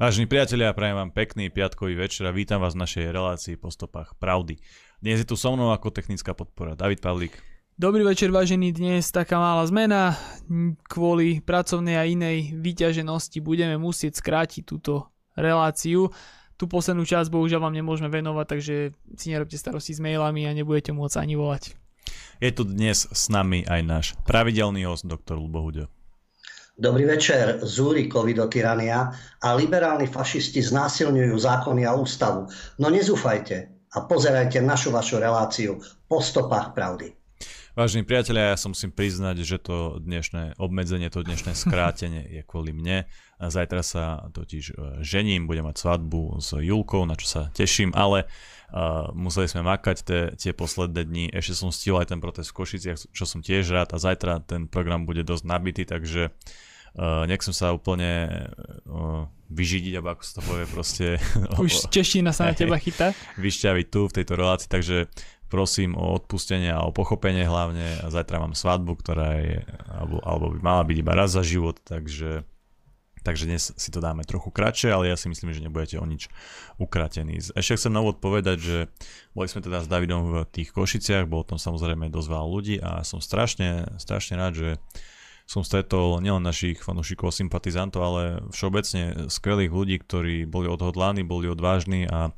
Vážení priatelia, prajem vám pekný piatkový večer a vítam vás v našej relácii po stopách pravdy. Dnes je tu so mnou ako technická podpora David Pavlík. Dobrý večer, vážený. Dnes taká malá zmena. Kvôli pracovnej a inej vyťaženosti budeme musieť skrátiť túto reláciu. Tu poslednú časť bohužiaľ vám nemôžeme venovať, takže si nerobte starosti s mailami a nebudete môcť ani volať. Je tu dnes s nami aj náš pravidelný host, doktor Lubo Huďo. Dobrý večer, Zúrikovi do tyrania a liberálni fašisti znásilňujú zákony a ústavu. No nezúfajte a pozerajte našu vašu reláciu po stopách pravdy. Vážení priatelia, ja som musím priznať, že to dnešné obmedzenie, to dnešné skrátenie je kvôli mne. Zajtra sa totiž e, žením, budem mať svadbu s Julkou, na čo sa teším, ale uh, museli sme makať te, tie posledné dni. Ešte som stil aj ten protest v Košiciach, čo som tiež rád a zajtra ten program bude dosť nabitý, takže Uh, nechcem sa úplne uh, vyžidiť, alebo ako sa to povie proste. Už čeština sa na teba chytá. Vyšťaviť tu v tejto relácii, takže prosím o odpustenie a o pochopenie hlavne. Zajtra mám svadbu, ktorá je, alebo, alebo by mala byť iba raz za život, takže Takže dnes si to dáme trochu kratšie, ale ja si myslím, že nebudete o nič ukratení. Ešte chcem na úvod povedať, že boli sme teda s Davidom v tých Košiciach, bolo tam samozrejme dosť veľa ľudí a som strašne, strašne rád, že som stretol nielen našich fanúšikov, sympatizantov, ale všeobecne skvelých ľudí, ktorí boli odhodlaní, boli odvážni a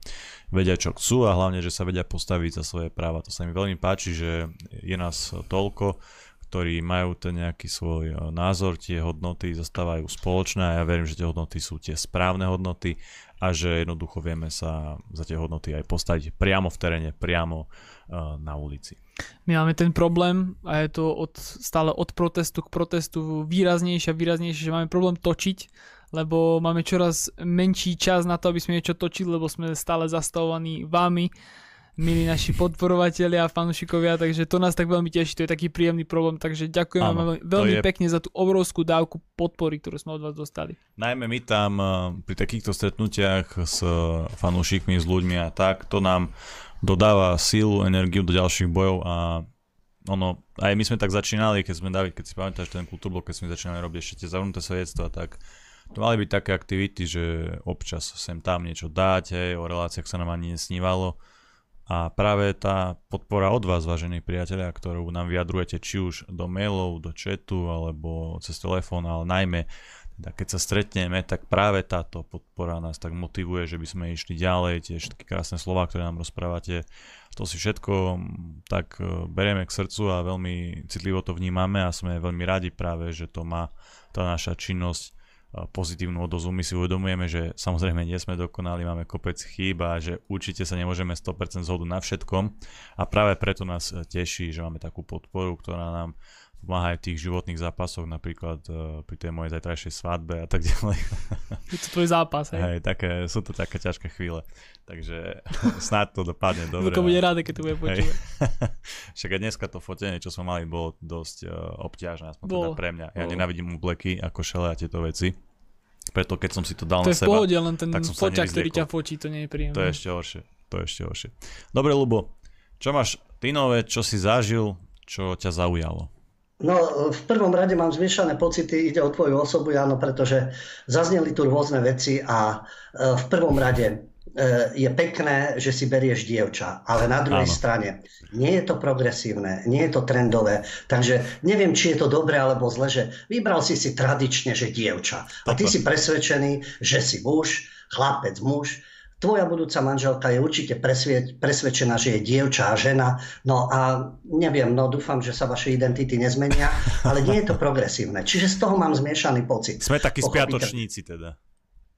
vedia, čo chcú a hlavne, že sa vedia postaviť za svoje práva. To sa mi veľmi páči, že je nás toľko, ktorí majú ten nejaký svoj e, názor, tie hodnoty zastávajú spoločné a ja verím, že tie hodnoty sú tie správne hodnoty a že jednoducho vieme sa za tie hodnoty aj postaviť priamo v teréne, priamo uh, na ulici. My máme ten problém a je to od, stále od protestu k protestu výraznejšie a výraznejšie, že máme problém točiť, lebo máme čoraz menší čas na to, aby sme niečo točili, lebo sme stále zastavovaní vami, milí naši podporovatelia a fanúšikovia, takže to nás tak veľmi teší, to je taký príjemný problém, takže ďakujem vám veľmi je... pekne za tú obrovskú dávku podpory, ktorú sme od vás dostali. Najmä my tam eh, pri takýchto stretnutiach s fanúšikmi, s ľuďmi a tak, to nám dodáva sílu, energiu do ďalších bojov a ono, aj my sme tak začínali, keď sme dali, keď si pamätáš ten kultúrblok, keď sme začínali robiť ešte tie zavrnuté svedectva, tak to mali byť také aktivity, že občas sem tam niečo hej, o reláciách sa nám ani nesnívalo. A práve tá podpora od vás, vážení priatelia, ktorú nám vyjadrujete či už do mailov, do chatu alebo cez telefón, ale najmä teda keď sa stretneme, tak práve táto podpora nás tak motivuje, že by sme išli ďalej, tie všetky krásne slova, ktoré nám rozprávate, to si všetko tak e, berieme k srdcu a veľmi citlivo to vnímame a sme veľmi radi práve, že to má tá naša činnosť pozitívnu odozu. My si uvedomujeme, že samozrejme nie sme dokonali, máme kopec chýb a že určite sa nemôžeme 100% zhodu na všetkom a práve preto nás teší, že máme takú podporu, ktorá nám pomáha aj v tých životných zápasoch, napríklad uh, pri tej mojej zajtrajšej svadbe a tak ďalej. Je to tvoj zápas, hej? hej také, sú to také ťažké chvíle, takže snáď to dopadne dobre. Luko bude rád, keď to bude počúvať. Však aj dneska to fotenie, čo sme mali, bolo dosť uh, obťažné, aspoň teda pre mňa. Ja bolo. nenavidím bleky ako šele a tieto veci. Preto keď som si to dal to na seba, pohode, len ten foťak, ktorý ťa fočí, to nie je príjemné. To je ešte horšie. To je ešte horšie. Dobre, Lubo, čo máš ty nové, čo si zažil, čo ťa zaujalo? No, v prvom rade mám zmiešané pocity, ide o tvoju osobu, áno, pretože zazneli tu rôzne veci a e, v prvom rade e, je pekné, že si berieš dievča, ale na druhej áno. strane nie je to progresívne, nie je to trendové, takže neviem, či je to dobré alebo zle, že vybral si si tradične, že dievča a ty si presvedčený, že si muž, chlapec, muž, tvoja budúca manželka je určite presvedčená, že je dievča a žena. No a neviem, no dúfam, že sa vaše identity nezmenia, ale nie je to progresívne. Čiže z toho mám zmiešaný pocit. Sme takí spiatočníci teda.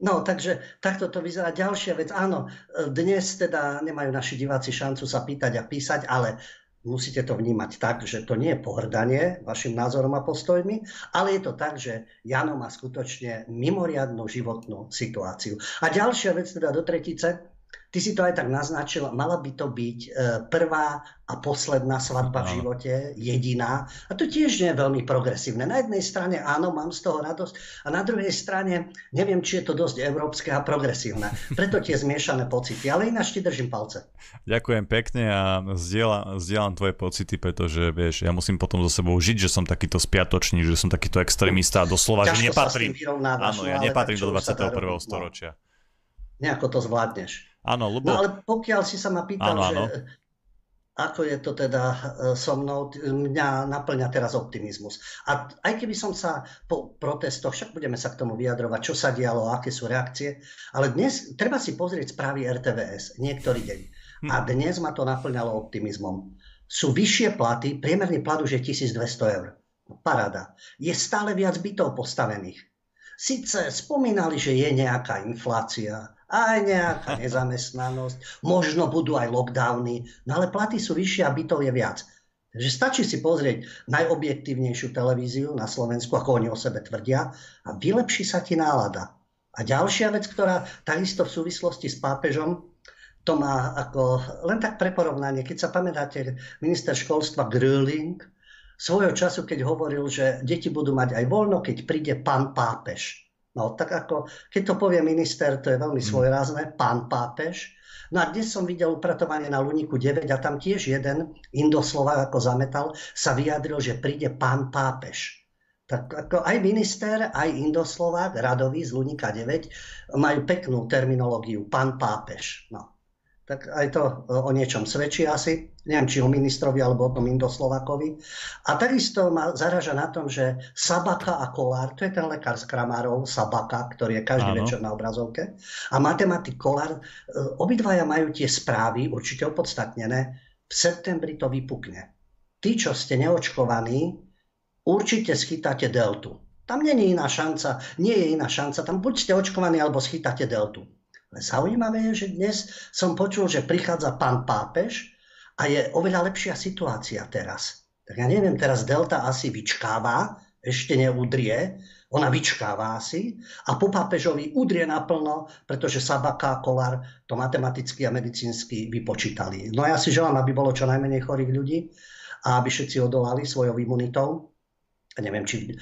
No, takže takto to vyzerá. Ďalšia vec, áno, dnes teda nemajú naši diváci šancu sa pýtať a písať, ale musíte to vnímať tak, že to nie je pohrdanie vašim názorom a postojmi, ale je to tak, že Jano má skutočne mimoriadnú životnú situáciu. A ďalšia vec teda do tretice, Ty si to aj tak naznačil, mala by to byť e, prvá a posledná svadba v živote, jediná. A to tiež nie je veľmi progresívne. Na jednej strane áno, mám z toho radosť, a na druhej strane neviem, či je to dosť európske a progresívne. Preto tie zmiešané pocity, ale ináč ti držím palce. Ďakujem pekne a zdieľam, zdieľam tvoje pocity, pretože vieš, ja musím potom so sebou žiť, že som takýto spiatočný, že som takýto extrémista, doslova, Ťažko že nepatrím. Áno, ja no, nepatrím do 21. storočia. No. Nejako to zvládneš. Áno, lebo... No ale pokiaľ si sa ma pýtal, áno, áno. že ako je to teda e, so mnou, mňa naplňa teraz optimizmus. A aj keby som sa po protestoch, však budeme sa k tomu vyjadrovať, čo sa dialo, aké sú reakcie, ale dnes treba si pozrieť správy RTVS niektorý deň. Hm. A dnes ma to naplňalo optimizmom. Sú vyššie platy, priemerný plat už je 1200 eur. Paráda. Je stále viac bytov postavených. Sice spomínali, že je nejaká inflácia, aj nejaká nezamestnanosť, možno budú aj lockdowny, no ale platy sú vyššie a bytov je viac. Takže stačí si pozrieť najobjektívnejšiu televíziu na Slovensku, ako oni o sebe tvrdia, a vylepší sa ti nálada. A ďalšia vec, ktorá takisto v súvislosti s pápežom, to má ako len tak pre porovnanie, keď sa pamätáte, minister školstva Gröling svojho času, keď hovoril, že deti budú mať aj voľno, keď príde pán pápež. No tak ako, keď to povie minister, to je veľmi hmm. svojrázne, pán pápež. No a dnes som videl upratovanie na Luniku 9 a tam tiež jeden Indoslovák ako zametal sa vyjadril, že príde pán pápež. Tak ako aj minister, aj Indoslovák, radový z Lunika 9 majú peknú terminológiu, pán pápež. No tak aj to e, o niečom svedčí asi. Neviem, či o ministrovi alebo o tom Indoslovakovi. A takisto ma zaraža na tom, že Sabaka a Kolár, to je ten lekár z Kramárov, Sabaka, ktorý je každý Áno. večer na obrazovke, a matematik Kolár, e, obidvaja majú tie správy, určite opodstatnené, v septembri to vypukne. Tí, čo ste neočkovaní, určite schytáte deltu. Tam nie je iná šanca, nie je iná šanca, tam buď ste očkovaní, alebo schytáte deltu. Zaujímavé je, že dnes som počul, že prichádza pán pápež a je oveľa lepšia situácia teraz. Tak ja neviem, teraz Delta asi vyčkáva, ešte neudrie, ona vyčkáva asi a po pápežovi udrie naplno, pretože Sabaka a Kolár to matematicky a medicínsky vypočítali. No ja si želám, aby bolo čo najmenej chorých ľudí a aby všetci odolali svojou imunitou neviem, či, e,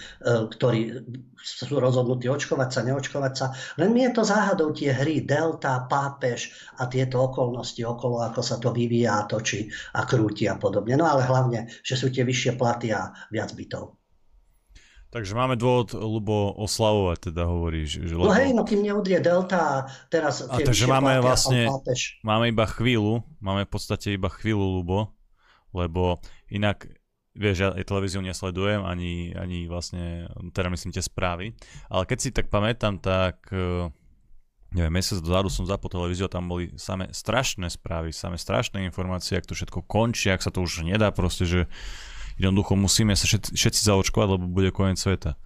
ktorí sú rozhodnutí očkovať sa, neočkovať sa. Len mi je to záhadou tie hry Delta, Pápež a tieto okolnosti okolo, ako sa to vyvíja, točí a krúti a podobne. No ale hlavne, že sú tie vyššie platy a viac bytov. Takže máme dôvod, Lubo, oslavovať, teda hovoríš. Že lebo... No hej, no kým neudrie Delta a teraz a takže máme vlastne, máme iba chvíľu, máme v podstate iba chvíľu, Lubo, lebo inak vieš, ja televíziu nesledujem, ani, ani vlastne, teda myslím tie správy, ale keď si tak pamätám, tak e, neviem, mesiac dozadu som zapol televíziu a tam boli same strašné správy, same strašné informácie, ak to všetko končí, ak sa to už nedá proste, že jednoducho musíme sa všetci, všetci zaočkovať, lebo bude koniec sveta.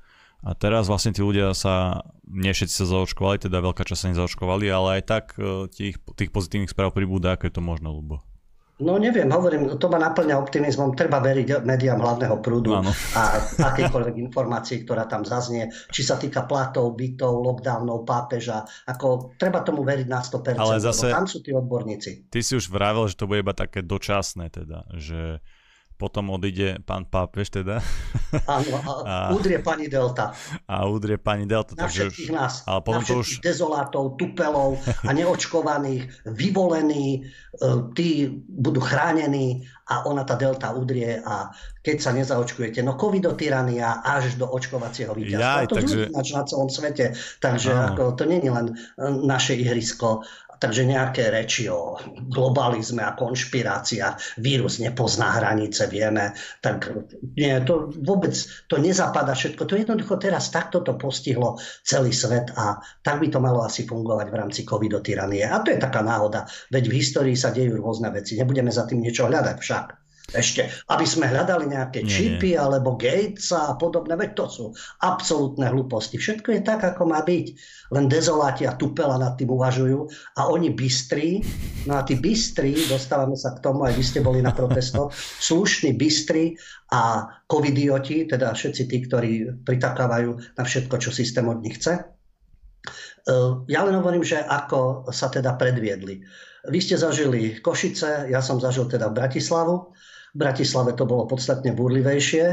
A teraz vlastne tí ľudia sa, nie všetci sa zaočkovali, teda veľká časť sa nezaočkovali, ale aj tak e, tých, tých pozitívnych správ pribúda, ako je to možno, ľubo. No neviem, hovorím, to ma naplňa optimizmom. Treba veriť médiám hlavného prúdu ano. a akýkoľvek informácii, ktorá tam zaznie, či sa týka platov, bytov, lockdownov, pápeža. Ako, treba tomu veriť na 100%. Ale zase, tam sú tí odborníci. Ty si už vravel, že to bude iba také dočasné, teda, že potom odíde pán pápež teda. Áno, a, a udrie pani Delta. A udrie pani Delta. Na takže všetkých už, nás. Ale potom na všetkých to už... dezolátov, tupelov a neočkovaných, vyvolení, e, tí budú chránení a ona tá Delta udrie a keď sa nezaočkujete, no covidotyrania až do očkovacieho víťazstva. to takže... na celom svete, takže ako, to nie je len e, naše ihrisko Takže nejaké reči o globalizme a konšpiráciách, vírus nepozná hranice, vieme, tak nie, to vôbec to nezapada všetko. To jednoducho teraz takto to postihlo celý svet a tak by to malo asi fungovať v rámci covidotyranie. A to je taká náhoda, veď v histórii sa dejú rôzne veci. Nebudeme za tým niečo hľadať však ešte, aby sme hľadali nejaké nie, čipy nie. alebo Gatesa a podobné, veď to sú absolútne hlúposti. Všetko je tak, ako má byť. Len dezoláti a tupela nad tým uvažujú a oni bystrí, no a tí bystrí, dostávame sa k tomu, aj vy ste boli na protestoch, slušní bystrí a covidioti, teda všetci tí, ktorí pritakávajú na všetko, čo systém od nich chce, ja len hovorím, že ako sa teda predviedli. Vy ste zažili Košice, ja som zažil teda Bratislavu. V Bratislave to bolo podstatne burlivejšie.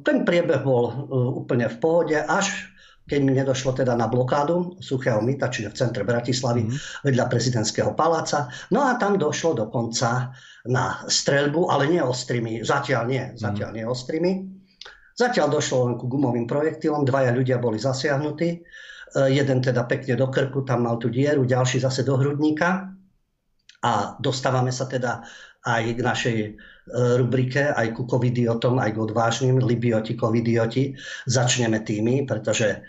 Ten priebeh bol úplne v pohode, až keď mi nedošlo teda na blokádu Suchého myta, čiže v centre Bratislavy, mm. vedľa prezidentského paláca. No a tam došlo dokonca na streľbu, ale nie ostrými, zatiaľ nie, zatiaľ mm. nie ostrými. Zatiaľ došlo len ku gumovým projektilom, dvaja ľudia boli zasiahnutí, e, jeden teda pekne do krku, tam mal tú dieru, ďalší zase do hrudníka. A dostávame sa teda aj k našej e, rubrike, aj ku covidiotom, aj k odvážnym, libioti, covidioti. Začneme tými, pretože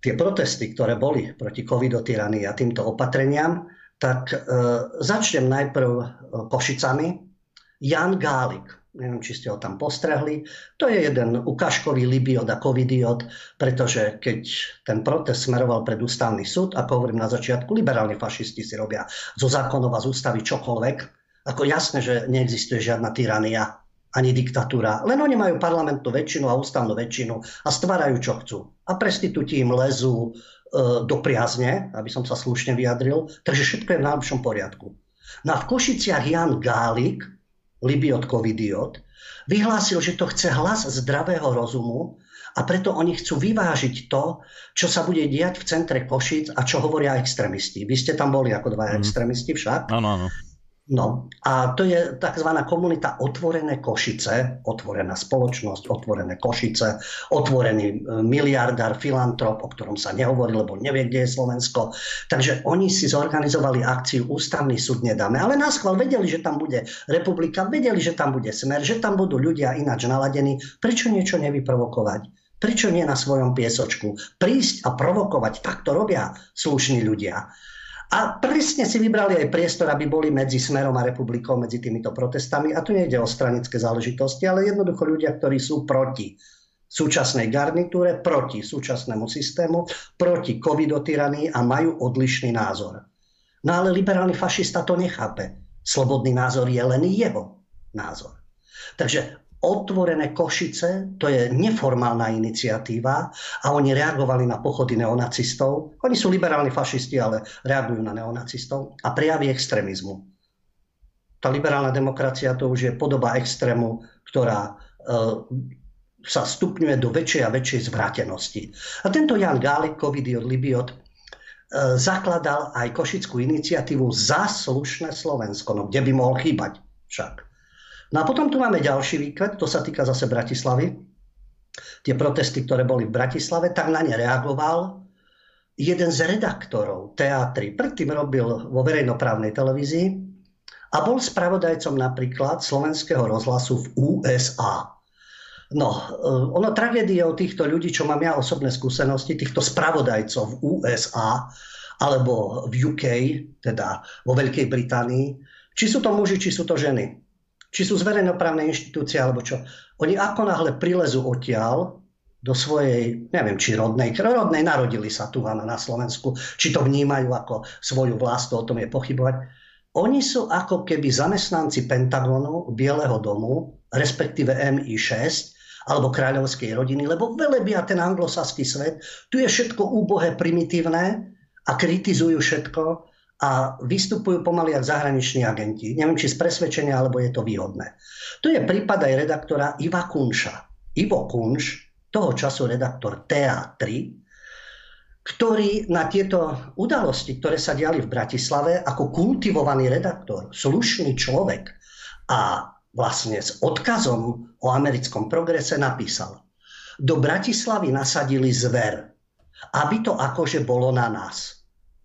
tie protesty, ktoré boli proti covidotyranii a týmto opatreniam, tak e, začnem najprv e, Košicami. Jan Gálik, neviem, či ste ho tam postrehli, to je jeden ukážkový libiot a covidiot, pretože keď ten protest smeroval pred ústavný súd, ako hovorím na začiatku, liberálni fašisti si robia zo zákonov a z ústavy čokoľvek, ako jasné, že neexistuje žiadna tyrania ani diktatúra. Len oni majú parlamentnú väčšinu a ústavnú väčšinu a stvárajú, čo chcú. A prestitúti im lezú e, do priazne, aby som sa slušne vyjadril. Takže všetko je v najlepšom poriadku. No a v Košiciach Jan Gálik, Libiot Covidiot, vyhlásil, že to chce hlas zdravého rozumu a preto oni chcú vyvážiť to, čo sa bude diať v centre Košic a čo hovoria extrémisti. Vy ste tam boli ako dva mm. extrémisti však. Áno, áno. No a to je tzv. komunita Otvorené Košice, otvorená spoločnosť, otvorené Košice, otvorený e, miliardár, filantrop, o ktorom sa nehovorí, lebo nevie, kde je Slovensko. Takže oni si zorganizovali akciu Ústavný súd nedáme, ale nás chval vedeli, že tam bude republika, vedeli, že tam bude smer, že tam budú ľudia ináč naladení. Prečo niečo nevyprovokovať? Prečo nie na svojom piesočku? Prísť a provokovať, tak to robia slušní ľudia. A presne si vybrali aj priestor, aby boli medzi Smerom a republikou, medzi týmito protestami. A tu nejde o stranické záležitosti, ale jednoducho ľudia, ktorí sú proti súčasnej garnitúre, proti súčasnému systému, proti covidotyranii a majú odlišný názor. No ale liberálny fašista to nechápe. Slobodný názor je len jeho názor. Takže otvorené Košice, to je neformálna iniciatíva a oni reagovali na pochody neonacistov. Oni sú liberálni fašisti, ale reagujú na neonacistov a prejavy extrémizmu. Tá liberálna demokracia to už je podoba extrému, ktorá e, sa stupňuje do väčšej a väčšej zvrátenosti. A tento Jan Gálik, Covidiot, Libiot, e, zakladal aj košickú iniciatívu za slušné Slovensko, no kde by mohol chýbať však. No a potom tu máme ďalší výklad, to sa týka zase Bratislavy. Tie protesty, ktoré boli v Bratislave, tak na ne reagoval jeden z redaktorov teatry. Predtým robil vo verejnoprávnej televízii a bol spravodajcom napríklad slovenského rozhlasu v USA. No, eh, ono tragédiou týchto ľudí, čo mám ja osobné skúsenosti, týchto spravodajcov v USA alebo v UK, teda vo Veľkej Británii, či sú to muži, či sú to ženy či sú z inštitúcie alebo čo. Oni ako náhle prilezú odtiaľ do svojej, neviem, či rodnej, rodnej narodili sa tu na Slovensku, či to vnímajú ako svoju vlast, o tom je pochybovať. Oni sú ako keby zamestnanci Pentagonu, Bieleho domu, respektíve MI6, alebo kráľovskej rodiny, lebo velebia ten anglosaský svet. Tu je všetko úbohé, primitívne a kritizujú všetko a vystupujú pomaly ako zahraniční agenti. Neviem, či z presvedčenia, alebo je to výhodné. Tu je prípad aj redaktora Iva Kunša. Ivo Kunš, toho času redaktor TA3, ktorý na tieto udalosti, ktoré sa diali v Bratislave, ako kultivovaný redaktor, slušný človek a vlastne s odkazom o americkom progrese napísal. Do Bratislavy nasadili zver, aby to akože bolo na nás.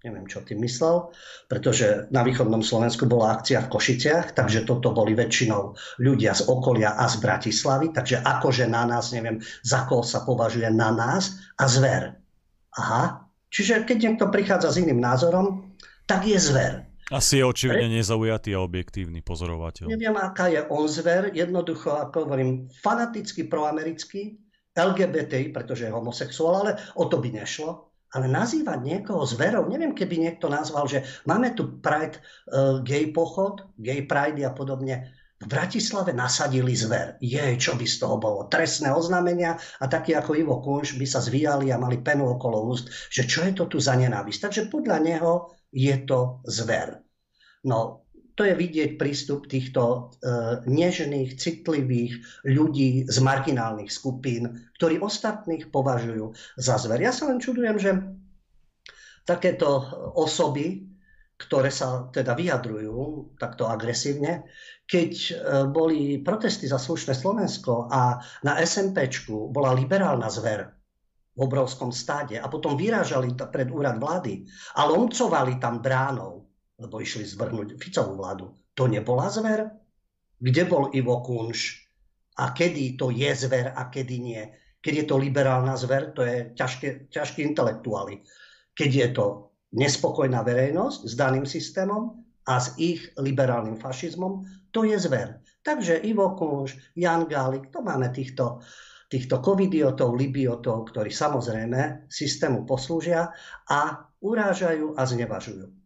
Neviem, čo tým myslel, pretože na východnom Slovensku bola akcia v Košiciach, takže toto boli väčšinou ľudia z okolia a z Bratislavy, takže akože na nás, neviem, za koho sa považuje na nás a zver. Aha, čiže keď niekto prichádza s iným názorom, tak je zver. Asi je očividne nezaujatý a objektívny pozorovateľ. Neviem, aká je on zver, jednoducho, ako hovorím, fanaticky proamerický, LGBT, pretože je homosexuál, ale o to by nešlo ale nazývať niekoho zverou, neviem, keby niekto nazval, že máme tu Pride uh, gay pochod, gay pride a podobne. v Bratislave nasadili zver. Je, čo by z toho bolo? Trestné oznámenia a takí ako Ivo Kunš by sa zvíjali a mali penu okolo úst, že čo je to tu za nenávisť. Takže podľa neho je to zver. No, to je vidieť prístup týchto e, nežných, citlivých ľudí z marginálnych skupín, ktorí ostatných považujú za zver. Ja sa len čudujem, že takéto osoby, ktoré sa teda vyjadrujú takto agresívne, keď e, boli protesty za slušné Slovensko a na SMPčku bola liberálna zver v obrovskom stáde a potom vyrážali pred úrad vlády a lomcovali tam bránou, lebo išli zvrhnúť Ficovú vládu. To nebola zver? Kde bol Ivo Kunš? A kedy to je zver a kedy nie? Keď je to liberálna zver, to je ťažké, ťažké intelektuáli. Keď je to nespokojná verejnosť s daným systémom a s ich liberálnym fašizmom, to je zver. Takže Ivo Kunš, Jan Gálik, to máme týchto, týchto covidiotov, libiotov, ktorí samozrejme systému poslúžia a urážajú a znevažujú.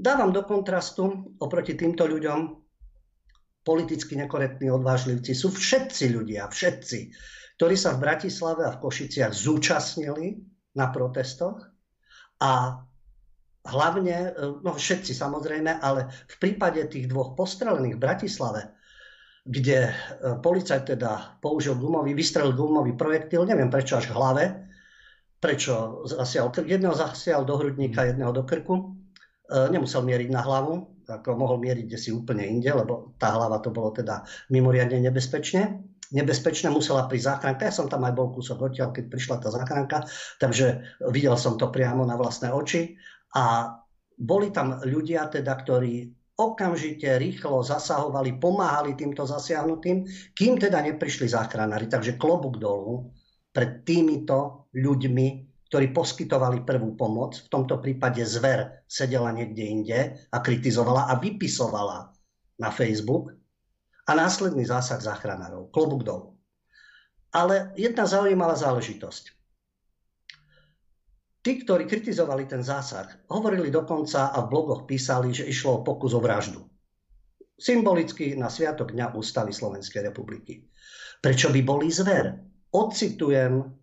Dávam do kontrastu oproti týmto ľuďom politicky nekorektní odvážlivci. Sú všetci ľudia, všetci, ktorí sa v Bratislave a v Košiciach zúčastnili na protestoch a hlavne, e, no všetci samozrejme, ale v prípade tých dvoch postrelených v Bratislave, kde e, policajt teda použil gumový, vystrelil gumový projektil, neviem prečo až v hlave, prečo zasial, jedného zasial do hrudníka, jedného do krku, nemusel mieriť na hlavu, ako mohol mieriť kde si úplne inde, lebo tá hlava to bolo teda mimoriadne nebezpečne nebezpečné, musela prísť záchranka. Ja som tam aj bol kúsok odtiaľ, keď prišla tá záchranka, takže videl som to priamo na vlastné oči a boli tam ľudia, teda, ktorí okamžite rýchlo zasahovali, pomáhali týmto zasiahnutým, kým teda neprišli záchranári. Takže klobúk dolu pred týmito ľuďmi, ktorí poskytovali prvú pomoc. V tomto prípade zver sedela niekde inde a kritizovala a vypisovala na Facebook a následný zásah záchranárov. Klobúk dolu. Ale jedna zaujímavá záležitosť. Tí, ktorí kritizovali ten zásah, hovorili dokonca a v blogoch písali, že išlo o pokus o vraždu. Symbolicky na Sviatok Dňa Ústavy Slovenskej republiky. Prečo by boli zver? Ocitujem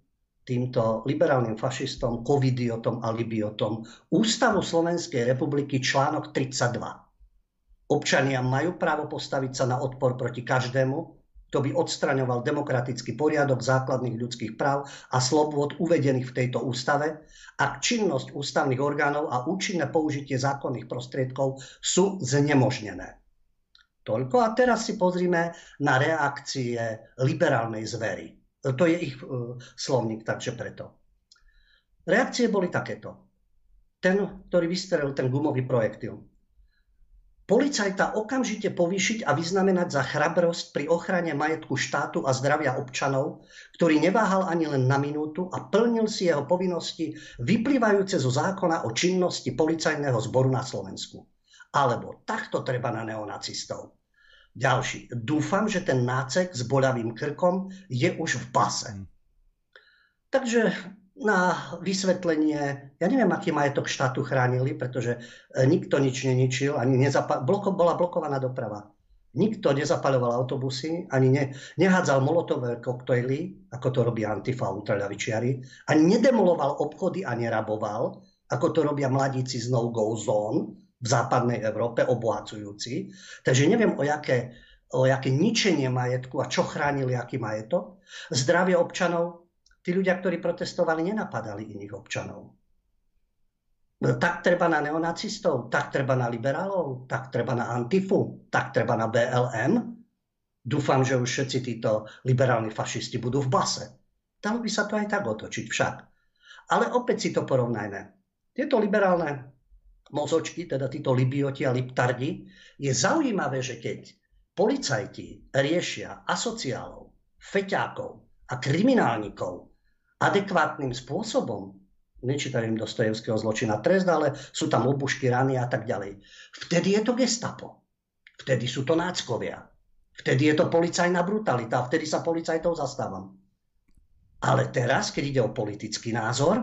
týmto liberálnym fašistom, covidiotom a libiotom Ústavu Slovenskej republiky článok 32. Občania majú právo postaviť sa na odpor proti každému, kto by odstraňoval demokratický poriadok základných ľudských práv a slobôd uvedených v tejto ústave, ak činnosť ústavných orgánov a účinné použitie zákonných prostriedkov sú znemožnené. Toľko. A teraz si pozrime na reakcie liberálnej zvery. To je ich uh, slovník, takže preto. Reakcie boli takéto. Ten, ktorý vystrelil ten gumový projektil, policajta okamžite povýšiť a vyznamenať za chrabrosť pri ochrane majetku štátu a zdravia občanov, ktorý neváhal ani len na minútu a plnil si jeho povinnosti vyplývajúce zo zákona o činnosti policajného zboru na Slovensku. Alebo takto treba na neonacistov. Ďalší. Dúfam, že ten nácek s boľavým krkom je už v base. Takže na vysvetlenie, ja neviem, aký majetok štátu chránili, pretože e, nikto nič neničil, ani nezapa- bloko, bola blokovaná doprava. Nikto nezapaľoval autobusy, ani ne, nehádzal molotové koktejly, ako to robí Antifa ultraľavičiari, ani nedemoloval obchody a neraboval, ako to robia mladíci z no-go zone v západnej Európe, obohacujúci. Takže neviem, o jaké, o jaké ničenie majetku a čo chránili, aký majetok. Zdravie občanov Tí ľudia, ktorí protestovali, nenapadali iných občanov. No, tak treba na neonacistov, tak treba na liberálov, tak treba na Antifu, tak treba na BLM. Dúfam, že už všetci títo liberálni fašisti budú v base. Dalo by sa to aj tak otočiť však. Ale opäť si to porovnajme. Tieto liberálne mozočky, teda títo libioti a liptardi, je zaujímavé, že keď policajti riešia asociálov, feťákov a kriminálnikov adekvátnym spôsobom, nečítajú im Dostojevského zločina trest, ale sú tam obušky, rany a tak ďalej. Vtedy je to gestapo. Vtedy sú to náckovia. Vtedy je to policajná brutalita. Vtedy sa policajtov zastávam. Ale teraz, keď ide o politický názor,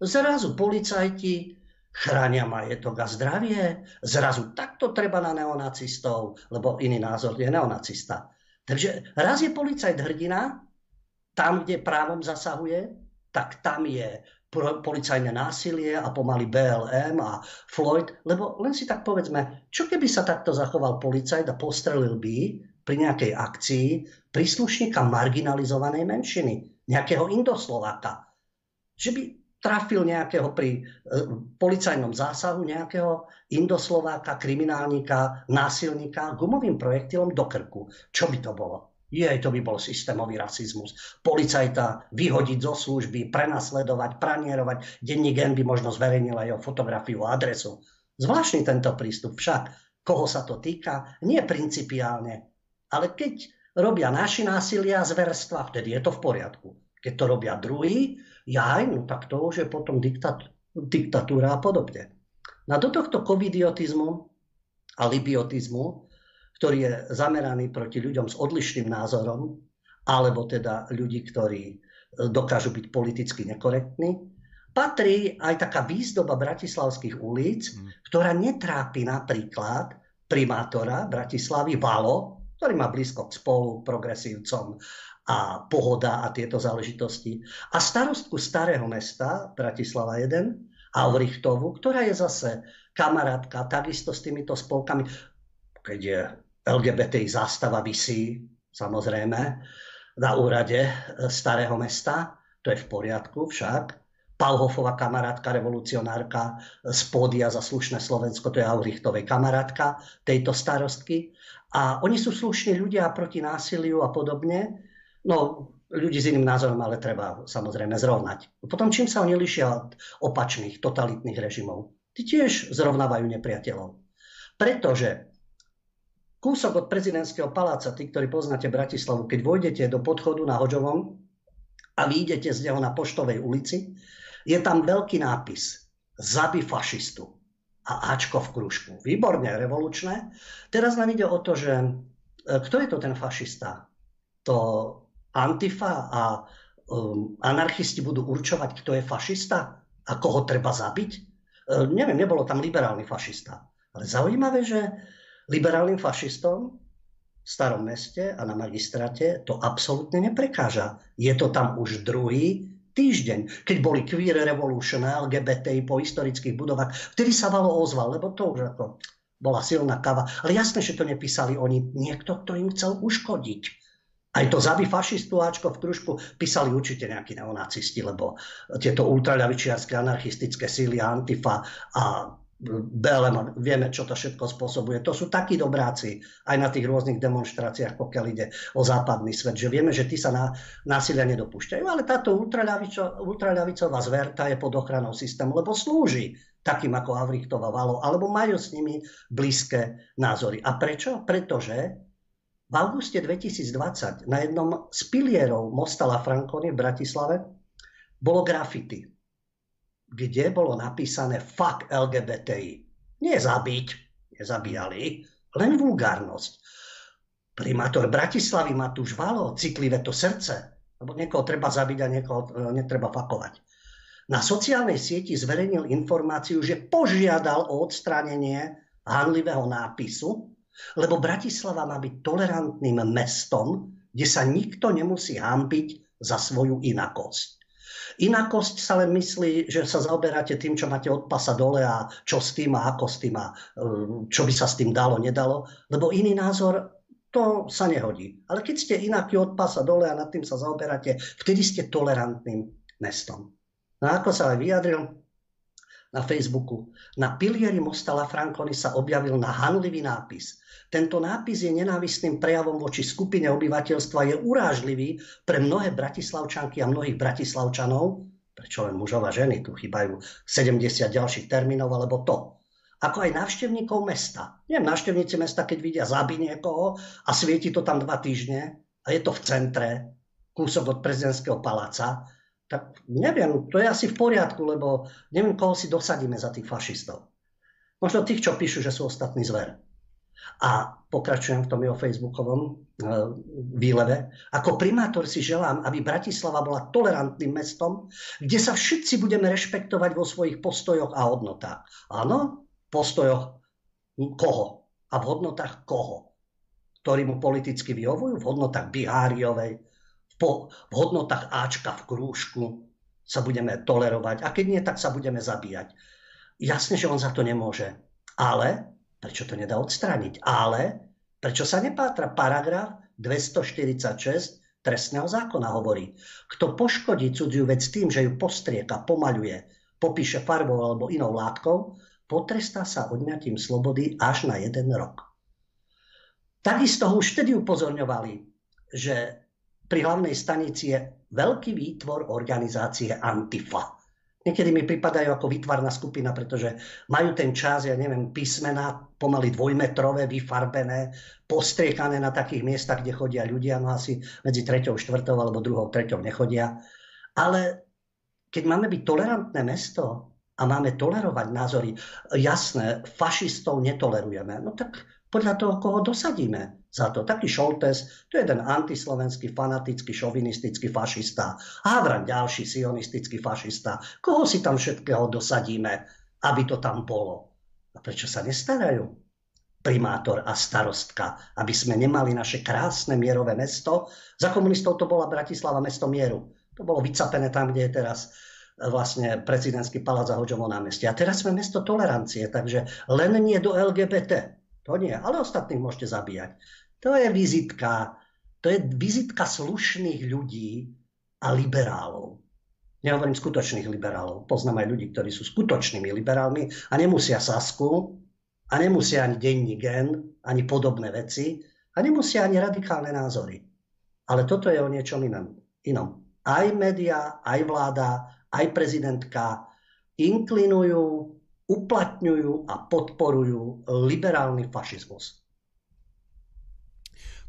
zrazu policajti chránia majetok a zdravie. Zrazu takto treba na neonacistov, lebo iný názor je neonacista. Takže raz je policajt hrdina, tam, kde právom zasahuje, tak tam je policajné násilie a pomaly BLM a Floyd, lebo len si tak povedzme, čo keby sa takto zachoval policajt a postrelil by pri nejakej akcii príslušníka marginalizovanej menšiny, nejakého Indoslováka. Že by trafil nejakého pri e, policajnom zásahu nejakého Indoslováka, kriminálnika, násilníka gumovým projektilom do krku. Čo by to bolo? Jej, to by bol systémový rasizmus. Policajta vyhodiť zo služby, prenasledovať, pranierovať. Denník N by možno zverejnil aj jeho fotografiu a adresu. Zvláštny tento prístup však. Koho sa to týka? Nie principiálne. Ale keď robia naši násilia a zverstva, vtedy je to v poriadku. Keď to robia druhý, jaj, no tak to už je potom diktat, diktatúra a podobne. Na do tohto covidiotizmu a libiotizmu ktorý je zameraný proti ľuďom s odlišným názorom, alebo teda ľudí, ktorí e, dokážu byť politicky nekorektní, patrí aj taká výzdoba bratislavských ulic, mm. ktorá netrápi napríklad primátora Bratislavy Valo, ktorý má blízko k spolu, progresívcom a pohoda a tieto záležitosti. A starostku starého mesta, Bratislava 1, Aurichtovu, ktorá je zase kamarátka takisto s týmito spolkami. Keď je LGBTI zástava vysí, samozrejme, na úrade e, starého mesta. To je v poriadku však. Pauhofová kamarátka, revolucionárka z pódia za slušné Slovensko, to je Aurichtovej kamarátka tejto starostky. A oni sú slušní ľudia proti násiliu a podobne. No, ľudí s iným názorom ale treba samozrejme zrovnať. Potom čím sa oni lišia od opačných, totalitných režimov? Tí tiež zrovnávajú nepriateľov. Pretože kúsok od prezidentského paláca, tí, ktorí poznáte Bratislavu, keď vojdete do podchodu na Hoďovom a vyjdete z neho na Poštovej ulici, je tam veľký nápis Zabi fašistu a Ačko v kružku. Výborne, revolučné. Teraz nám ide o to, že e, kto je to ten fašista? To Antifa a um, anarchisti budú určovať, kto je fašista a koho treba zabiť? Uh, neviem, nebolo tam liberálny fašista. Ale zaujímavé, že liberálnym fašistom v starom meste a na magistráte to absolútne neprekáža. Je to tam už druhý týždeň, keď boli Queer Revolution a po historických budovách, vtedy sa Valo ozval, lebo to už ako bola silná kava. Ale jasné, že to nepísali oni. Niekto, kto im chcel uškodiť. Aj to zabi fašistu Ačko v kružku písali určite nejakí neonacisti, lebo tieto ultraľavičiarské anarchistické síly Antifa a BLM, vieme, čo to všetko spôsobuje. To sú takí dobráci aj na tých rôznych demonstráciách, pokiaľ ide o západný svet, že vieme, že tí sa na násilia nedopúšťajú. Ale táto ultraľavicová zverta je pod ochranou systému, lebo slúži takým ako Avrichtova Valo, alebo majú s nimi blízke názory. A prečo? Pretože v auguste 2020 na jednom z pilierov Mosta La Franconi v Bratislave bolo grafity kde bolo napísané fuck LGBTI. Nie zabiť, nezabíjali, len vulgárnosť. Primátor Bratislavy Matúš Valo, citlivé to srdce, lebo niekoho treba zabiť a niekoho e, netreba fakovať. Na sociálnej sieti zverejnil informáciu, že požiadal o odstránenie hanlivého nápisu, lebo Bratislava má byť tolerantným mestom, kde sa nikto nemusí hambiť za svoju inakosť. Inakosť sa len myslí, že sa zaoberáte tým, čo máte od pasa dole a čo s tým a ako s tým a um, čo by sa s tým dalo, nedalo. Lebo iný názor to sa nehodí. Ale keď ste inaký od pasa dole a nad tým sa zaoberáte, vtedy ste tolerantným mestom. No a ako sa aj vyjadril na Facebooku, na pilieri mosta La Franconi sa objavil na hanlivý nápis tento nápis je nenávistným prejavom voči skupine obyvateľstva, je urážlivý pre mnohé bratislavčanky a mnohých bratislavčanov, prečo len mužov a ženy, tu chýbajú 70 ďalších termínov, alebo to. Ako aj návštevníkov mesta. Nie návštevníci mesta, keď vidia zabi niekoho a svieti to tam dva týždne a je to v centre, kúsok od prezidentského paláca, tak neviem, to je asi v poriadku, lebo neviem, koho si dosadíme za tých fašistov. Možno tých, čo píšu, že sú ostatní zver. A pokračujem v tom jeho facebookovom e, výleve. Ako primátor si želám, aby Bratislava bola tolerantným mestom, kde sa všetci budeme rešpektovať vo svojich postojoch a hodnotách. Áno, postojoch koho? A v hodnotách koho? Ktorí mu politicky vyhovujú? V hodnotách Biháriovej, po, v hodnotách Ačka v krúžku sa budeme tolerovať. A keď nie, tak sa budeme zabíjať. Jasne, že on za to nemôže. Ale Prečo to nedá odstrániť? Ale prečo sa nepátra? Paragraf 246 trestného zákona hovorí, kto poškodí cudziu vec tým, že ju postrieka, pomaľuje, popíše farbou alebo inou látkou, potrestá sa odňatím slobody až na jeden rok. Takisto ho už vtedy upozorňovali, že pri hlavnej stanici je veľký výtvor organizácie Antifa. Niekedy mi pripadajú ako vytvarná skupina, pretože majú ten čas, ja neviem, písmena pomaly dvojmetrové, vyfarbené, postriekané na takých miestach, kde chodia ľudia, no asi medzi treťou, štvrtou alebo druhou, treťou nechodia. Ale keď máme byť tolerantné mesto a máme tolerovať názory, jasné, fašistov netolerujeme, no tak podľa toho, koho dosadíme za to. Taký Šoltes, to je jeden antislovenský, fanatický, šovinistický fašista. Havran ďalší sionistický fašista. Koho si tam všetkého dosadíme, aby to tam bolo? A prečo sa nestarajú? primátor a starostka, aby sme nemali naše krásne mierové mesto. Za komunistov to bola Bratislava mesto mieru. To bolo vycapené tam, kde je teraz e, vlastne prezidentský palác za Hoďovo námestie. A teraz sme mesto tolerancie, takže len nie do LGBT. To nie, ale ostatných môžete zabíjať. To je vizitka, to je vizitka slušných ľudí a liberálov. Nehovorím skutočných liberálov. Poznám aj ľudí, ktorí sú skutočnými liberálmi a nemusia Sasku, a nemusia ani denní gen, ani podobné veci, a nemusia ani radikálne názory. Ale toto je o niečom inom. inom. Aj média, aj vláda, aj prezidentka inklinujú uplatňujú a podporujú liberálny fašizmus.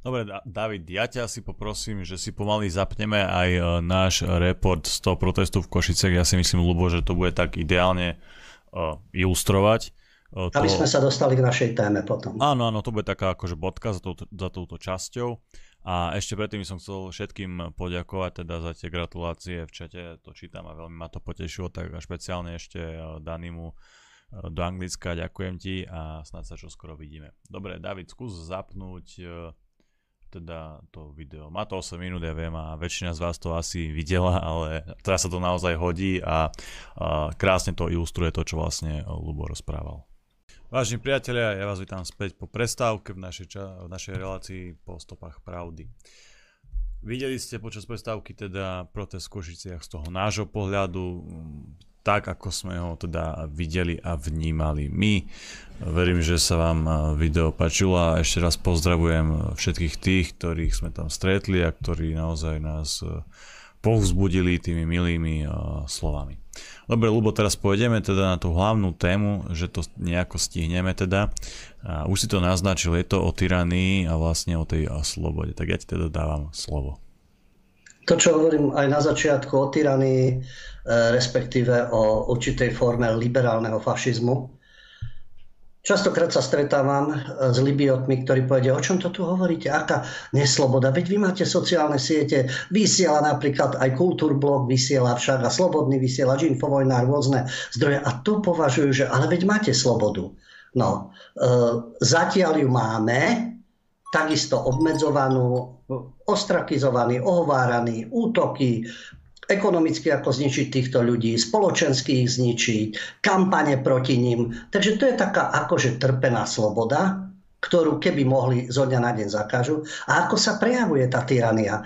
Dobre, David, ja ťa asi poprosím, že si pomaly zapneme aj e, náš report z toho protestu v Košicech. Ja si myslím, Lubo, že to bude tak ideálne uh, ilustrovať. Uh, to... Aby sme sa dostali k našej téme potom. Áno, áno, to bude taká akože bodka za, to, za touto časťou. A ešte predtým som chcel všetkým poďakovať teda za tie gratulácie v čete, to čítam a veľmi ma to potešilo, tak a špeciálne ešte Danimu do Anglicka, ďakujem ti a snad sa čo skoro vidíme. Dobre, David, skús zapnúť e, teda to video. Má to 8 minút, ja viem, a väčšina z vás to asi videla, ale teraz sa to naozaj hodí a, a krásne to ilustruje to, čo vlastne Lubo rozprával. Vážení priatelia, ja vás vítam späť po prestávke v našej, ča- v našej relácii po stopách pravdy. Videli ste počas prestávky teda protest v Košiciach z toho nášho pohľadu, tak, ako sme ho teda videli a vnímali my. Verím, že sa vám video páčilo a ešte raz pozdravujem všetkých tých, ktorých sme tam stretli a ktorí naozaj nás e, povzbudili tými milými uh, slovami. Dobre, Lubo, teraz pôjdeme teda na tú hlavnú tému, že to nejako stihneme teda. A už si to naznačil, je to o tyranii a vlastne o tej slobode. Tak ja ti teda dávam slovo. To, čo hovorím aj na začiatku o tyranii, E, respektíve o určitej forme liberálneho fašizmu. Častokrát sa stretávam e, s libiotmi, ktorí povedia, o čom to tu hovoríte, aká nesloboda. Veď vy máte sociálne siete, vysiela napríklad aj Kultúrblog, vysiela však a Slobodný vysielač, Infovojna, rôzne zdroje. A to považujú, že ale veď máte slobodu. No, e, zatiaľ ju máme, takisto obmedzovanú, ostrakizovaný, ohováraný, útoky, ekonomicky ako zničiť týchto ľudí, spoločensky ich zničiť, kampane proti ním. Takže to je taká akože trpená sloboda, ktorú keby mohli zo dňa na deň zakážu. A ako sa prejavuje tá tyrania?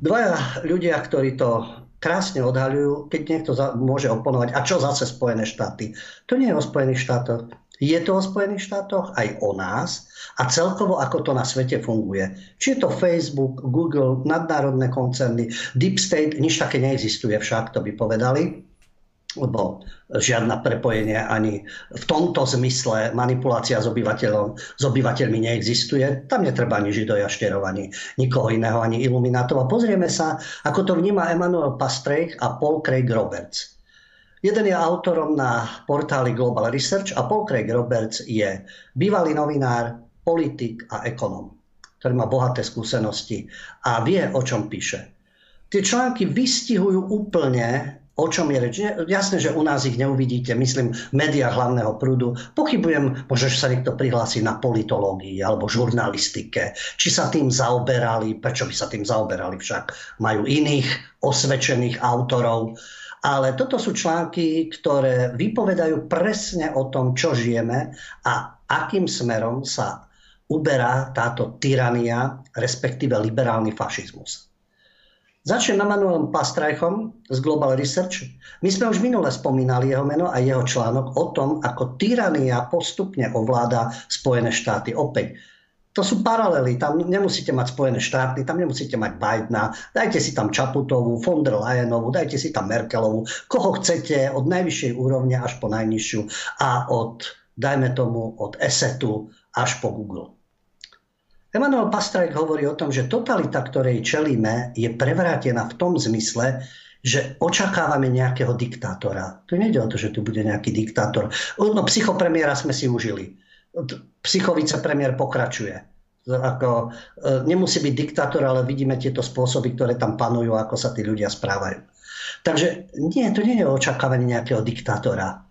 Dvaja ľudia, ktorí to krásne odhaľujú, keď niekto môže oponovať, a čo zase Spojené štáty? To nie je o Spojených štátoch. Je to o Spojených štátoch, aj o nás a celkovo ako to na svete funguje. Či je to Facebook, Google, nadnárodné koncerny, Deep State, nič také neexistuje však, to by povedali, lebo žiadna prepojenie ani v tomto zmysle manipulácia s, obyvateľom, s obyvateľmi neexistuje. Tam netreba ani židojašterov, ani nikoho iného, ani iluminátov. A pozrieme sa, ako to vníma Emanuel Pastrejch a Paul Craig Roberts. Jeden je autorom na portáli Global Research a Paul Craig Roberts je bývalý novinár, politik a ekonom, ktorý má bohaté skúsenosti a vie, o čom píše. Tie články vystihujú úplne o čom je reč. Jasné, že u nás ich neuvidíte, myslím, média hlavného prúdu. Pochybujem, možno, že sa niekto prihlási na politológii alebo žurnalistike. Či sa tým zaoberali, prečo by sa tým zaoberali však? Majú iných osvedčených autorov. Ale toto sú články, ktoré vypovedajú presne o tom, čo žijeme a akým smerom sa uberá táto tyrania, respektíve liberálny fašizmus. Začnem Manuelom Pastrajchom z Global Research. My sme už minule spomínali jeho meno a jeho článok o tom, ako tyrania postupne ovláda Spojené štáty. Opäť, to sú paralely, tam nemusíte mať Spojené štáty, tam nemusíte mať Bidena, dajte si tam Čaputovú, von der Leyenovú, dajte si tam Merkelovú, koho chcete od najvyššej úrovne až po najnižšiu a od, dajme tomu, od ESETu až po Google. Emanuel Pastrajk hovorí o tom, že totalita, ktorej čelíme, je prevrátená v tom zmysle, že očakávame nejakého diktátora. Tu nejde o to, že tu bude nejaký diktátor. No, psychopremiéra sme si užili. Psychovicepremiér pokračuje. Ako, e, nemusí byť diktátor, ale vidíme tieto spôsoby, ktoré tam panujú, ako sa tí ľudia správajú. Takže nie, to nie je očakávanie nejakého diktátora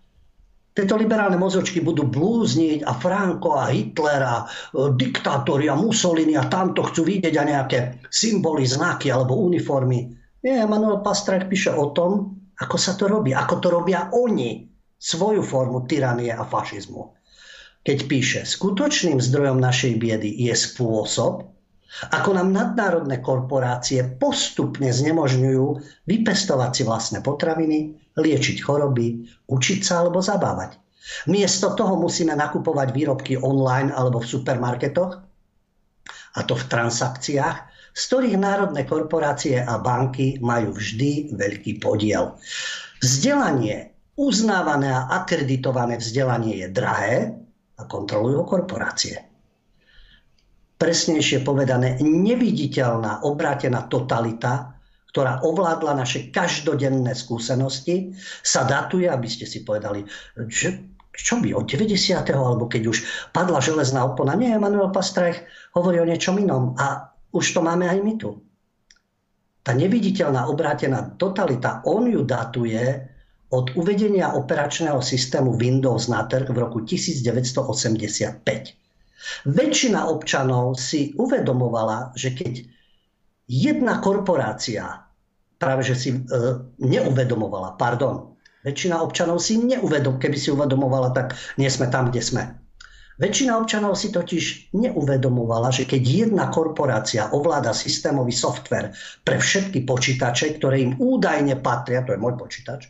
tieto liberálne mozočky budú blúzniť a Franco a Hitler a e, diktátori a Mussolini a tamto chcú vidieť a nejaké symboly, znaky alebo uniformy. Nie, Emanuel Pastrák píše o tom, ako sa to robí, ako to robia oni, svoju formu tyranie a fašizmu. Keď píše, skutočným zdrojom našej biedy je spôsob, ako nám nadnárodné korporácie postupne znemožňujú vypestovať si vlastné potraviny, liečiť choroby, učiť sa alebo zabávať. Miesto toho musíme nakupovať výrobky online alebo v supermarketoch, a to v transakciách, z ktorých národné korporácie a banky majú vždy veľký podiel. Vzdelanie, uznávané a akreditované vzdelanie je drahé a kontrolujú korporácie presnejšie povedané, neviditeľná obrátená totalita, ktorá ovládla naše každodenné skúsenosti, sa datuje, aby ste si povedali, že čo by od 90. alebo keď už padla železná opona. Nie, Emanuel Pastrech hovorí o niečom inom a už to máme aj my tu. Tá neviditeľná obrátená totalita, on ju datuje od uvedenia operačného systému Windows na trh v roku 1985. Väčšina občanov si uvedomovala, že keď jedna korporácia, práve že si e, neuvedomovala, pardon, väčšina občanov si neuvedom, keby si uvedomovala, tak nie sme tam, kde sme. Väčšina občanov si totiž neuvedomovala, že keď jedna korporácia ovláda systémový software pre všetky počítače, ktoré im údajne patria, to je môj počítač,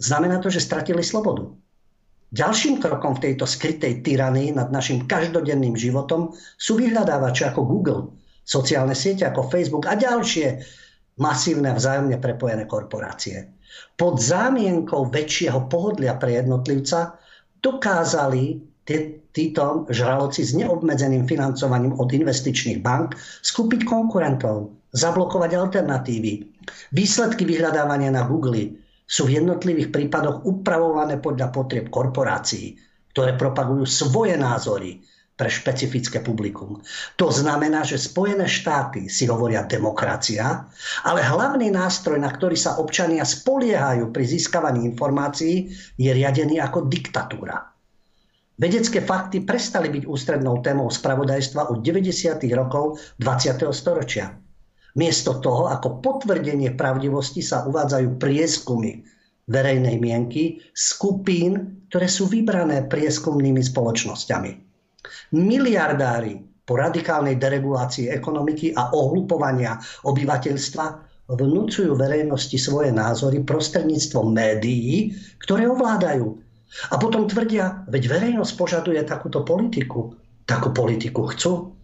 znamená to, že stratili slobodu. Ďalším krokom v tejto skrytej tyranii nad našim každodenným životom sú vyhľadávače ako Google, sociálne siete ako Facebook a ďalšie masívne vzájomne prepojené korporácie. Pod zámienkou väčšieho pohodlia pre jednotlivca dokázali tí, títo žraloci s neobmedzeným financovaním od investičných bank skúpiť konkurentov, zablokovať alternatívy. Výsledky vyhľadávania na Google sú v jednotlivých prípadoch upravované podľa potrieb korporácií, ktoré propagujú svoje názory pre špecifické publikum. To znamená, že Spojené štáty si hovoria demokracia, ale hlavný nástroj, na ktorý sa občania spoliehajú pri získavaní informácií, je riadený ako diktatúra. Vedecké fakty prestali byť ústrednou témou spravodajstva od 90. rokov 20. storočia. Miesto toho, ako potvrdenie pravdivosti sa uvádzajú prieskumy verejnej mienky skupín, ktoré sú vybrané prieskumnými spoločnosťami. Miliardári po radikálnej deregulácii ekonomiky a ohlupovania obyvateľstva vnúcujú verejnosti svoje názory prostredníctvom médií, ktoré ovládajú. A potom tvrdia, veď verejnosť požaduje takúto politiku. Takú politiku chcú.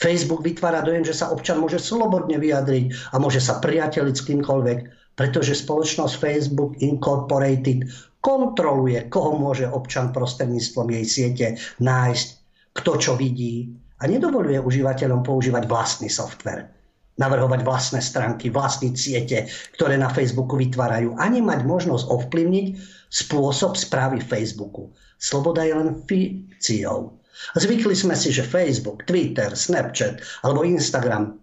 Facebook vytvára dojem, že sa občan môže slobodne vyjadriť a môže sa priateliť s kýmkoľvek, pretože spoločnosť Facebook Incorporated kontroluje, koho môže občan prostredníctvom jej siete nájsť, kto čo vidí a nedovoluje užívateľom používať vlastný software navrhovať vlastné stránky, vlastní siete, ktoré na Facebooku vytvárajú, ani mať možnosť ovplyvniť spôsob správy Facebooku. Sloboda je len fikciou. Zvykli sme si, že Facebook, Twitter, Snapchat alebo Instagram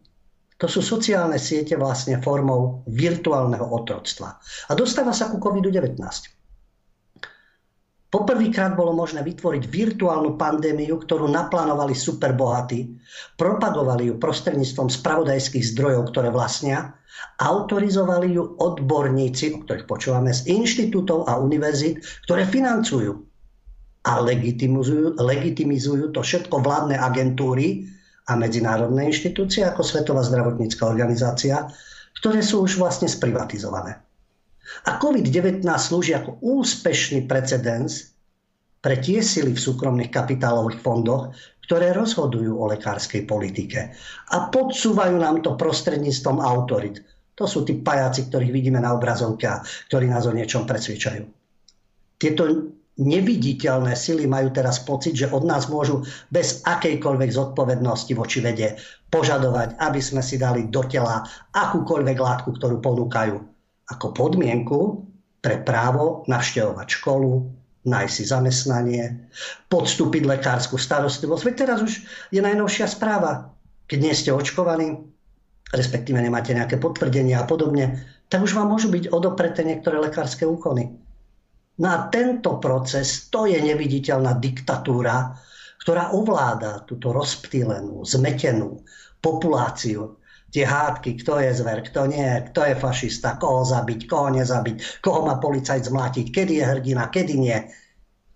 to sú sociálne siete vlastne formou virtuálneho otroctva. A dostáva sa ku COVID-19. Poprvýkrát bolo možné vytvoriť virtuálnu pandémiu, ktorú naplánovali superbohatí, propagovali ju prostredníctvom spravodajských zdrojov, ktoré vlastnia, autorizovali ju odborníci, o ktorých počúvame, z inštitútov a univerzít, ktoré financujú a legitimizujú, legitimizujú to všetko vládne agentúry, a medzinárodné inštitúcie ako Svetová zdravotnícká organizácia, ktoré sú už vlastne sprivatizované. A COVID-19 slúži ako úspešný precedens pre tie sily v súkromných kapitálových fondoch, ktoré rozhodujú o lekárskej politike a podsúvajú nám to prostredníctvom autorit. To sú tí pajáci, ktorých vidíme na obrazovke a ktorí nás o niečom presvedčajú. Tieto neviditeľné sily majú teraz pocit, že od nás môžu bez akejkoľvek zodpovednosti voči vede požadovať, aby sme si dali do tela akúkoľvek látku, ktorú ponúkajú ako podmienku pre právo navštevovať školu, nájsť si zamestnanie, podstúpiť lekárskú starostlivosť. Veď teraz už je najnovšia správa. Keď nie ste očkovaní, respektíve nemáte nejaké potvrdenia a podobne, tak už vám môžu byť odopreté niektoré lekárske úkony. No a tento proces, to je neviditeľná diktatúra, ktorá ovláda túto rozptýlenú, zmetenú populáciu. Tie hádky, kto je zver, kto nie, kto je fašista, koho zabiť, koho nezabiť, koho má policajt zmlatiť, kedy je hrdina, kedy nie.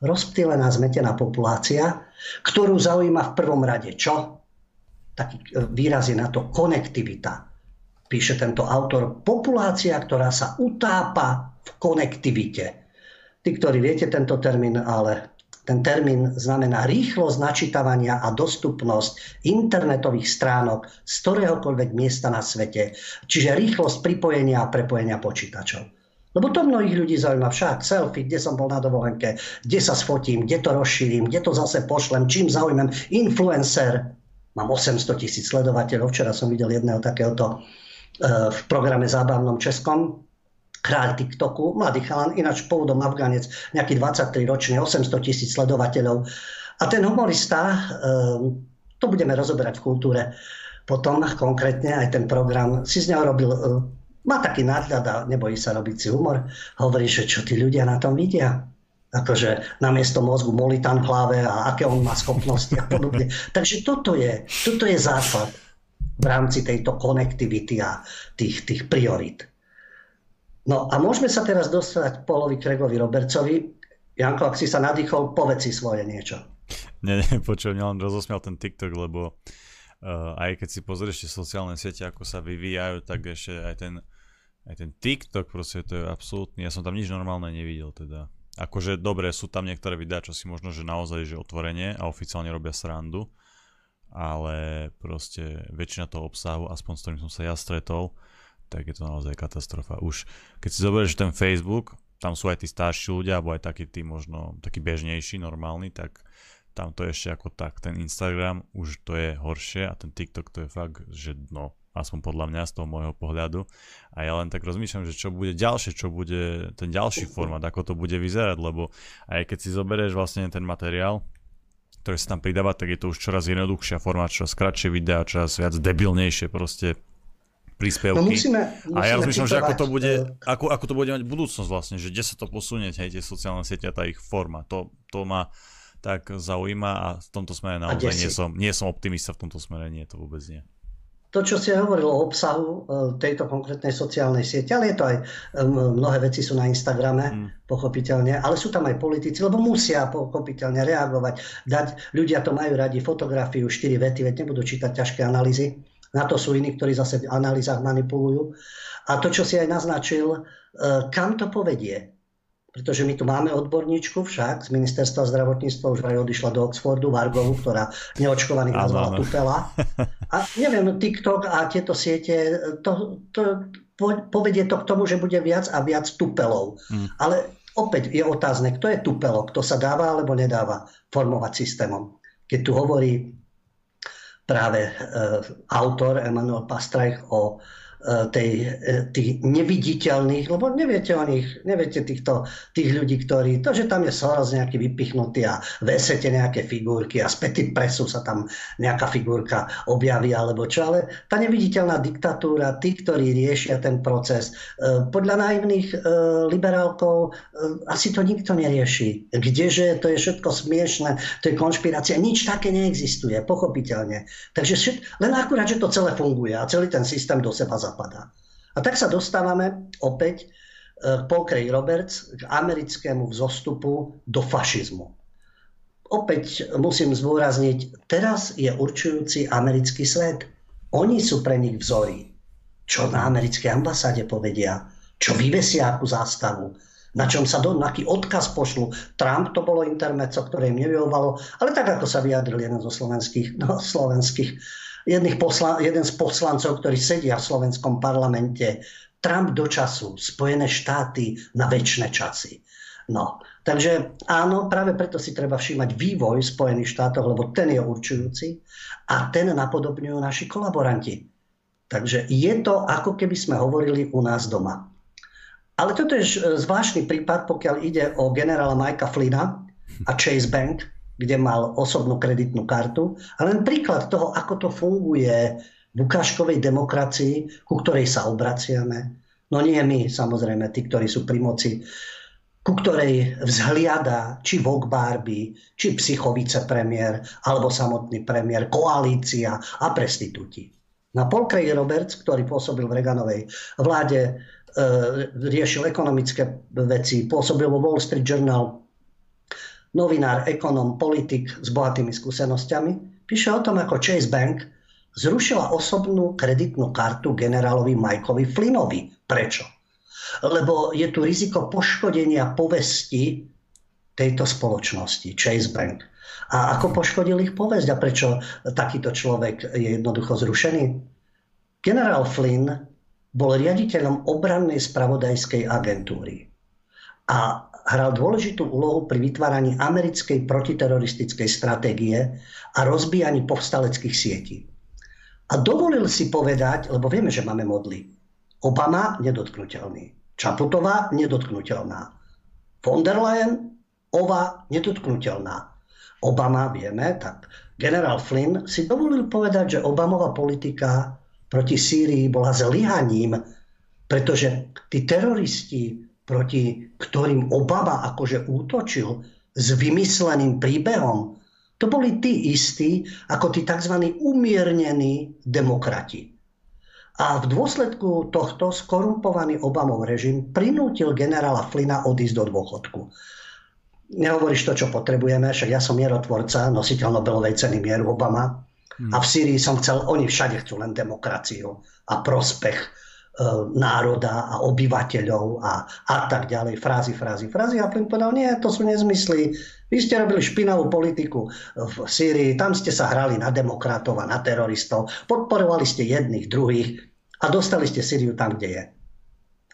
Rozptýlená, zmetená populácia, ktorú zaujíma v prvom rade čo? Taký výraz je na to konektivita. Píše tento autor, populácia, ktorá sa utápa v konektivite Tí, ktorí viete tento termín, ale ten termín znamená rýchlosť načítavania a dostupnosť internetových stránok z ktoréhokoľvek miesta na svete, čiže rýchlosť pripojenia a prepojenia počítačov. Lebo to mnohých ľudí zaujíma však. Selfie, kde som bol na dovolenke, kde sa sfotím, kde to rozšírim, kde to zase pošlem, čím zaujímam. Influencer, mám 800 tisíc sledovateľov, včera som videl jedného takéhoto eh, v programe zábavnom českom, kráľ TikToku, mladý chalan, ináč pôvodom Afganec, nejaký 23 ročný, 800 tisíc sledovateľov. A ten humorista, ehm, to budeme rozoberať v kultúre, potom konkrétne aj ten program, si z neho robil, e, má taký nadhľad a nebojí sa robiť si humor. Hovorí, že čo tí ľudia na tom vidia. Akože namiesto mozgu molitan v hlave a aké on má schopnosti a podobne. Takže toto je, toto je základ v rámci tejto konektivity a tých, tých priorit. No a môžeme sa teraz dostať Polovi Kregovi Robercovi. Janko, ak si sa nadýchol, povedz si svoje niečo. Nie, nie, počujem, len rozosmial ten TikTok, lebo uh, aj keď si pozrieš tie sociálne siete, ako sa vyvíjajú, tak ešte aj ten, aj ten TikTok proste to je absolútny, ja som tam nič normálne nevidel teda. Akože dobre, sú tam niektoré videá, čo si možno, že naozaj že otvorenie a oficiálne robia srandu, ale proste väčšina toho obsahu, aspoň s ktorým som sa ja stretol, tak je to naozaj katastrofa. Už keď si zoberieš ten Facebook, tam sú aj tí starší ľudia, alebo aj takí tí možno takí bežnejší, normálni, tak tam to ešte ako tak. Ten Instagram už to je horšie a ten TikTok to je fakt, že dno. Aspoň podľa mňa z toho môjho pohľadu. A ja len tak rozmýšľam, že čo bude ďalšie, čo bude ten ďalší formát, ako to bude vyzerať, lebo aj keď si zoberieš vlastne ten materiál, ktorý sa tam pridáva, tak je to už čoraz jednoduchšia forma, čoraz kratšie videá, čoraz viac debilnejšie proste príspevky. No musíme, musíme a ja rozmýšľam, že ako to bude, e, ako, ako to bude mať budúcnosť vlastne, že kde sa to posunie, hej, tie sociálne siete a tá ich forma. To, to ma tak zaujíma a v tomto smere naozaj nie som, nie som optimista v tomto smere, nie, to vôbec nie. To, čo si hovoril o obsahu e, tejto konkrétnej sociálnej siete, ale je to aj, e, mnohé veci sú na Instagrame, hmm. pochopiteľne, ale sú tam aj politici, lebo musia pochopiteľne reagovať, dať, ľudia to majú radi, fotografiu, 4 vety, veď nebudú čítať ťažké analýzy na to sú iní, ktorí zase v analýzach manipulujú. A to, čo si aj naznačil, e, kam to povedie? Pretože my tu máme odborníčku však z ministerstva zdravotníctva, už aj odišla do Oxfordu, Vargovu, ktorá neočkovaných nazvala Tupela. A neviem, TikTok a tieto siete, to, to, povedie to k tomu, že bude viac a viac tupelov. Hmm. Ale opäť je otázne, kto je tupelo, kto sa dáva alebo nedáva formovať systémom. Keď tu hovorí práve e, autor Emanuel Pastrajch o tej, e, tých neviditeľných, lebo neviete o nich, neviete týchto, tých ľudí, ktorí, to, že tam je Soros nejaký vypichnutý a vesete nejaké figurky a späty presu sa tam nejaká figurka objaví alebo čo, ale tá neviditeľná diktatúra, tí, ktorí riešia ten proces, e, podľa naivných liberálkov asi to nikto nerieši. Kdeže, to je všetko smiešne, to je konšpirácia, nič také neexistuje, pochopiteľne. Takže len akurát, že to celé funguje a celý ten systém do seba zapadá. A tak sa dostávame opäť e, Paul Craig Roberts k americkému vzostupu do fašizmu. Opäť musím zdôrazniť, teraz je určujúci americký svet. Oni sú pre nich vzory. Čo na americkej ambasáde povedia, čo vyvesia akú zástavu, na čom sa do, aký odkaz pošlu. Trump to bolo intermeco, ktoré im nevyhovalo, ale tak ako sa vyjadril jeden zo slovenských, no, slovenských posla, jeden z poslancov, ktorí sedia v slovenskom parlamente, Trump do času, Spojené štáty na väčšie časy. No, takže áno, práve preto si treba všímať vývoj Spojených štátov, lebo ten je určujúci a ten napodobňujú naši kolaboranti. Takže je to, ako keby sme hovorili u nás doma. Ale toto je zvláštny prípad, pokiaľ ide o generála Mikea Flina a Chase Bank, kde mal osobnú kreditnú kartu. A len príklad toho, ako to funguje v ukážkovej demokracii, ku ktorej sa obraciame. No nie my, samozrejme, tí, ktorí sú pri moci, ku ktorej vzhliada či Vok Barbie, či psychovice premiér, alebo samotný premiér, koalícia a prestitúti. Na Paul Craig Roberts, ktorý pôsobil v Reaganovej vláde, e, riešil ekonomické veci, pôsobil vo Wall Street Journal, novinár, ekonom, politik s bohatými skúsenosťami, píše o tom, ako Chase Bank zrušila osobnú kreditnú kartu generálovi Mikeovi Flynnovi. Prečo? Lebo je tu riziko poškodenia povesti tejto spoločnosti, Chase Bank. A ako poškodil ich povesť a prečo takýto človek je jednoducho zrušený? Generál Flynn bol riaditeľom obrannej spravodajskej agentúry. A hral dôležitú úlohu pri vytváraní americkej protiteroristickej stratégie a rozbíjaní povstaleckých sietí. A dovolil si povedať, lebo vieme, že máme modly. Obama nedotknutelný. Čaputová nedotknutelná. Von der Leyen, Ova nedotknutelná. Obama, vieme, tak generál Flynn si dovolil povedať, že Obamová politika proti Sýrii bola zlyhaním, pretože tí teroristi proti ktorým Obama akože útočil s vymysleným príbehom, to boli tí istí ako tí tzv. umiernení demokrati. A v dôsledku tohto skorumpovaný Obamov režim prinútil generála Flina odísť do dôchodku. Nehovoríš to, čo potrebujeme, však ja som mierotvorca, nositeľ Nobelovej ceny mieru Obama. A v Syrii som chcel, oni všade chcú len demokraciu a prospech národa a obyvateľov a, a tak ďalej. Frázy, frázy, frázy. A Flynn povedal, nie, to sú nezmysly. Vy ste robili špinavú politiku v Sýrii, tam ste sa hrali na demokratov a na teroristov, podporovali ste jedných, druhých a dostali ste Sýriu tam, kde je.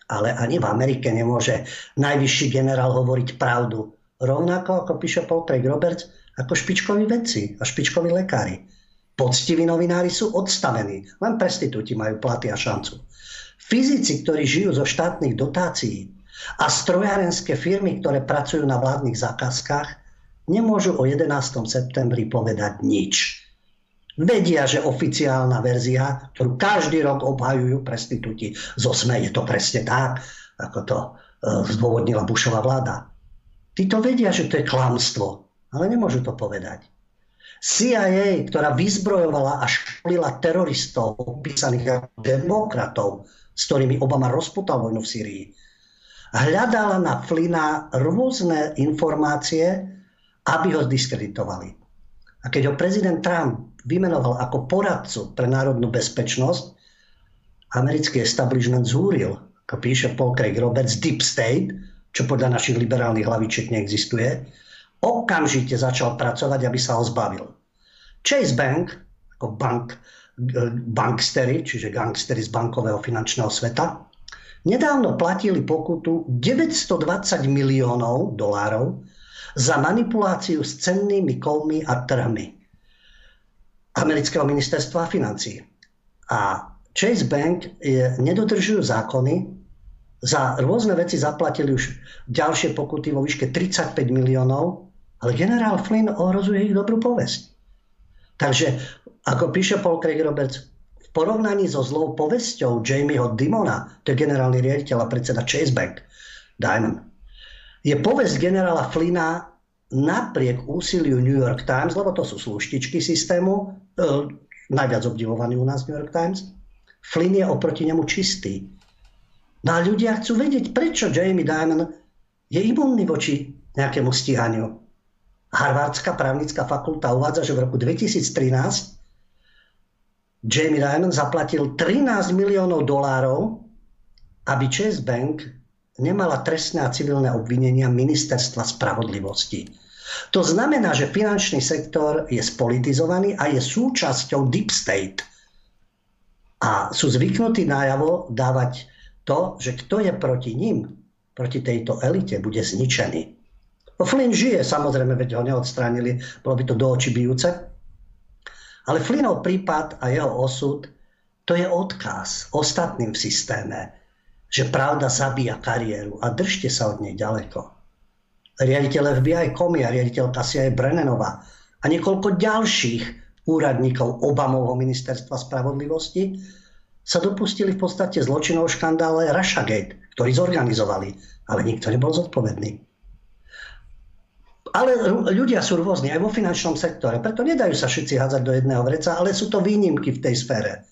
Ale ani v Amerike nemôže najvyšší generál hovoriť pravdu. Rovnako, ako píše Paul Craig Roberts, ako špičkoví vedci a špičkoví lekári. Poctiví novinári sú odstavení, len prestitúti majú platy a šancu. Fyzici, ktorí žijú zo štátnych dotácií a strojárenské firmy, ktoré pracujú na vládnych zákazkách, nemôžu o 11. septembri povedať nič. Vedia, že oficiálna verzia, ktorú každý rok obhajujú prestitúti zo SME, je to presne tak, ako to e, zdôvodnila Bušová vláda. Títo vedia, že to je klamstvo, ale nemôžu to povedať. CIA, ktorá vyzbrojovala a školila teroristov, opísaných ako demokratov, s ktorými Obama rozputal vojnu v Syrii, hľadala na Flina rôzne informácie, aby ho diskreditovali. A keď ho prezident Trump vymenoval ako poradcu pre národnú bezpečnosť, americký establishment zúril, ako píše Paul Craig Roberts, Deep State, čo podľa našich liberálnych hlavičiek neexistuje, okamžite začal pracovať, aby sa ho zbavil. Chase Bank, ako bank, bankstery, čiže gangstery z bankového finančného sveta, nedávno platili pokutu 920 miliónov dolárov za manipuláciu s cennými kovmi a trhmi amerického ministerstva financí. A Chase Bank je, nedodržujú zákony, za rôzne veci zaplatili už ďalšie pokuty vo výške 35 miliónov, ale generál Flynn ohrozuje ich dobrú povesť. Takže, ako píše Paul Craig Roberts, v porovnaní so zlou povesťou Jamieho Dimona, to je generálny riaditeľ a predseda Chase Bank, Diamond, je povesť generála Flynna napriek úsiliu New York Times, lebo to sú sluštičky systému, e, najviac obdivovaný u nás New York Times, Flynn je oproti nemu čistý. No a ľudia chcú vedieť, prečo Jamie Dimon je imunný voči nejakému stíhaniu. Harvardská právnická fakulta uvádza, že v roku 2013 Jamie Dimon zaplatil 13 miliónov dolárov, aby Chase Bank nemala trestné a civilné obvinenia ministerstva spravodlivosti. To znamená, že finančný sektor je spolitizovaný a je súčasťou deep state. A sú zvyknutí najavo dávať to, že kto je proti ním, proti tejto elite, bude zničený. No Flynn žije, samozrejme, veď ho neodstránili, bolo by to do očí bijúce. Ale Flynnov prípad a jeho osud, to je odkaz ostatným v systéme, že pravda zabíja kariéru a držte sa od nej ďaleko. Riaditeľ FBI Comey a riaditeľka CIA Brennenová a niekoľko ďalších úradníkov Obamovho ministerstva spravodlivosti sa dopustili v podstate zločinov škandále Russiagate, ktorý zorganizovali, ale nikto nebol zodpovedný. Ale ľudia sú rôzni aj vo finančnom sektore, preto nedajú sa všetci hádzať do jedného vreca, ale sú to výnimky v tej sfére.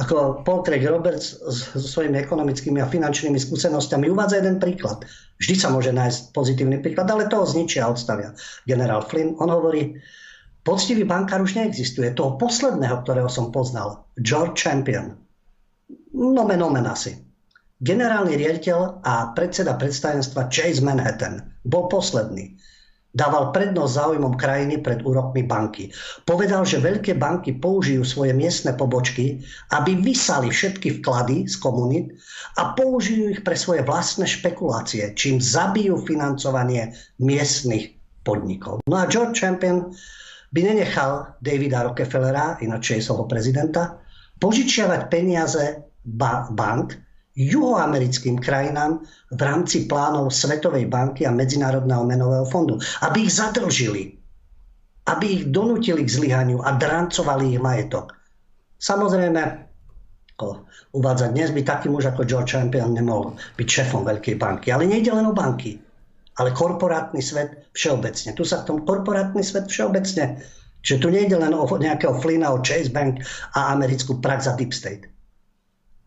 Ako Paul Craig Roberts so svojimi ekonomickými a finančnými skúsenostiami uvádza jeden príklad. Vždy sa môže nájsť pozitívny príklad, ale toho zničia a odstavia. Generál Flynn, on hovorí, Poctivý bankár už neexistuje. Toho posledného, ktorého som poznal, George Champion. Nomen omen asi. Generálny riaditeľ a predseda predstavenstva Chase Manhattan bol posledný. Dával prednosť záujmom krajiny pred úrokmi banky. Povedal, že veľké banky použijú svoje miestne pobočky, aby vysali všetky vklady z komunít a použijú ich pre svoje vlastné špekulácie, čím zabijú financovanie miestnych podnikov. No a George Champion by nenechal Davida Rockefellera, ináč Chaseovho prezidenta, požičiavať peniaze ba- bank juhoamerickým krajinám v rámci plánov Svetovej banky a Medzinárodného menového fondu, aby ich zadlžili, aby ich donútili k zlyhaniu a drancovali ich majetok. Samozrejme, ako uvádza dnes by taký muž ako George Champion nemohol byť šéfom veľkej banky. Ale nejde len o banky ale korporátny svet všeobecne. Tu sa v tom korporátny svet všeobecne. Čiže tu nejde len o nejakého Flina, o Chase Bank a americkú prax za Deep State.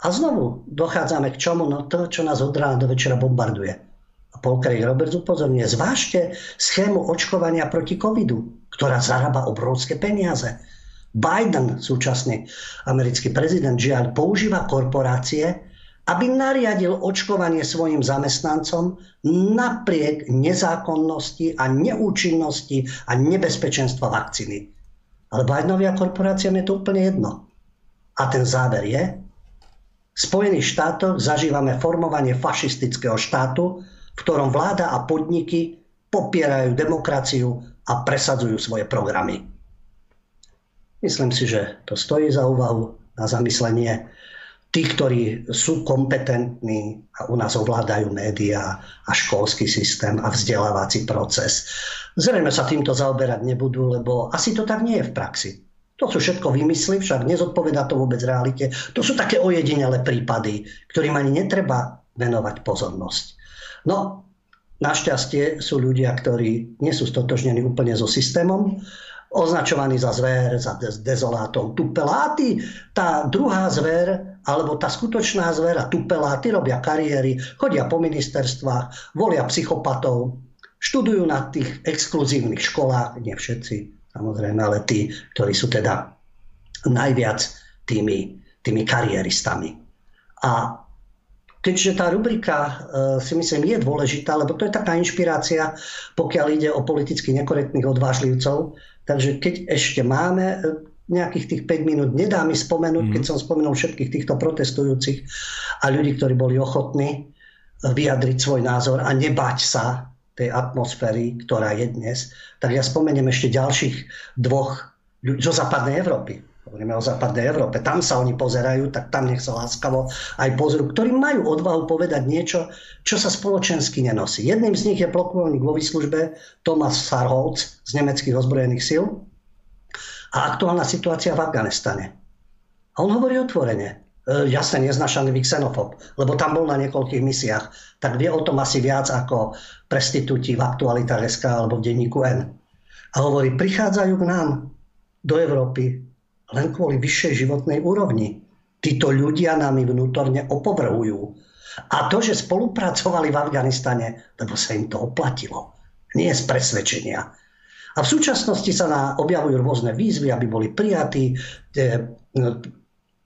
A znovu dochádzame k čomu? No to, čo nás od rána do večera bombarduje. A Paul Craig Roberts upozorňuje, zvážte schému očkovania proti covidu, ktorá zarába obrovské peniaze. Biden, súčasný americký prezident, žiaľ, používa korporácie, aby nariadil očkovanie svojim zamestnancom napriek nezákonnosti a neúčinnosti a nebezpečenstva vakcíny. Ale Bidenovia korporáciám je to úplne jedno. A ten záver je, v Spojených štátoch zažívame formovanie fašistického štátu, v ktorom vláda a podniky popierajú demokraciu a presadzujú svoje programy. Myslím si, že to stojí za úvahu, na zamyslenie tí, ktorí sú kompetentní a u nás ovládajú médiá a školský systém a vzdelávací proces. Zrejme sa týmto zaoberať nebudú, lebo asi to tak nie je v praxi. To sú všetko vymysly, však nezodpovedá to vôbec realite. To sú také ojedinelé prípady, ktorým ani netreba venovať pozornosť. No, našťastie sú ľudia, ktorí nie sú stotožnení úplne so systémom, označovaní za zver, za dezolátov, tupeláty. Tá druhá zver, alebo tá skutočná zver a tupeláty robia kariéry, chodia po ministerstvách, volia psychopatov, študujú na tých exkluzívnych školách, nie všetci, samozrejme, ale tí, ktorí sú teda najviac tými, tými kariéristami. A keďže tá rubrika e, si myslím je dôležitá, lebo to je taká inšpirácia, pokiaľ ide o politicky nekorektných odvážlivcov, Takže keď ešte máme e, nejakých tých 5 minút, nedá mi spomenúť, mm. keď som spomenul všetkých týchto protestujúcich a ľudí, ktorí boli ochotní e, vyjadriť svoj názor a nebať sa tej atmosféry, ktorá je dnes, tak ja spomeniem ešte ďalších dvoch zo západnej Európy. hovoríme o západnej Európe, tam sa oni pozerajú, tak tam nech sa láskavo aj pozrú, ktorí majú odvahu povedať niečo, čo sa spoločensky nenosí. Jedným z nich je plukovník vo výslužbe Thomas Sarholz z nemeckých ozbrojených síl a aktuálna situácia v Afganistane. A on hovorí otvorene, jasne neznašanlivý xenofob, lebo tam bol na niekoľkých misiách, tak vie o tom asi viac ako prestitúti v aktualitách SK alebo v denníku N. A hovorí, prichádzajú k nám do Európy len kvôli vyššej životnej úrovni. Títo ľudia nami vnútorne opovrhujú. A to, že spolupracovali v Afganistane, lebo sa im to oplatilo. Nie z presvedčenia. A v súčasnosti sa na, objavujú rôzne výzvy, aby boli prijatí. No,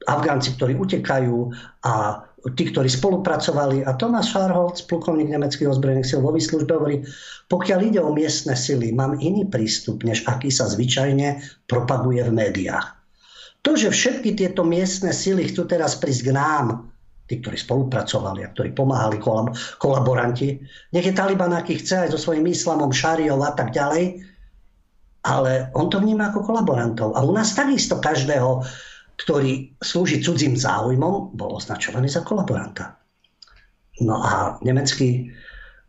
Afgánci, ktorí utekajú a tí, ktorí spolupracovali. A Tomáš Scharholz, plukovník nemeckých ozbrojených síl vo výslužbe, hovorí, pokiaľ ide o miestne sily, mám iný prístup, než aký sa zvyčajne propaguje v médiách. To, že všetky tieto miestne sily chcú teraz prísť k nám, tí, ktorí spolupracovali a ktorí pomáhali kolab- kolaboranti, nech je Taliban, aký chce aj so svojím islamom, šáriou a tak ďalej, ale on to vníma ako kolaborantov. A u nás takisto každého, ktorý slúži cudzím záujmom, bol označovaný za kolaboranta. No a nemecký,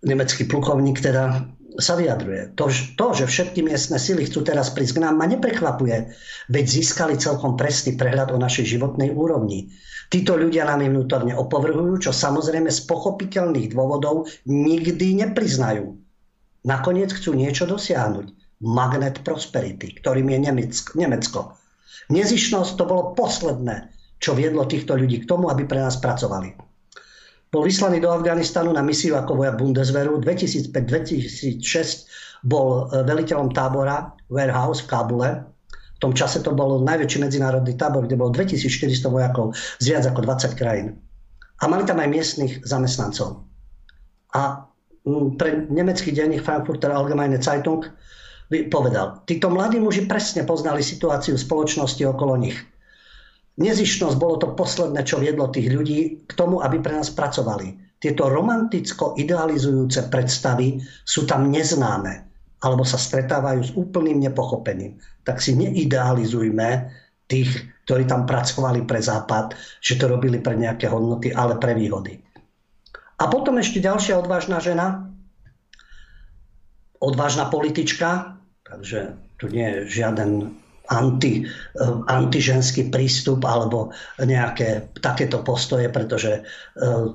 nemecký plukovník teda sa vyjadruje. To, to, že všetky miestne sily chcú teraz prísť k nám, ma neprekvapuje, veď získali celkom presný prehľad o našej životnej úrovni. Títo ľudia nám vnútorne opovrhujú, čo samozrejme z pochopiteľných dôvodov nikdy nepriznajú. Nakoniec chcú niečo dosiahnuť. Magnet prosperity, ktorým je Nemecko. Nezišnosť to bolo posledné, čo viedlo týchto ľudí k tomu, aby pre nás pracovali. Bol vyslaný do Afganistanu na misiu ako vojak Bundeswehru. 2005-2006 bol e, veliteľom tábora Warehouse v Kábule. V tom čase to bol najväčší medzinárodný tábor, kde bolo 2400 vojakov z viac ako 20 krajín. A mali tam aj miestnych zamestnancov. A pre nemecký denník Frankfurter Allgemeine Zeitung povedal, títo mladí muži presne poznali situáciu spoločnosti okolo nich Nezišnosť bolo to posledné, čo viedlo tých ľudí k tomu, aby pre nás pracovali. Tieto romanticko idealizujúce predstavy sú tam neznáme alebo sa stretávajú s úplným nepochopením. Tak si neidealizujme tých, ktorí tam pracovali pre Západ, že to robili pre nejaké hodnoty, ale pre výhody. A potom ešte ďalšia odvážna žena, odvážna politička, takže tu nie je žiaden anti, eh, antiženský prístup alebo nejaké takéto postoje, pretože eh,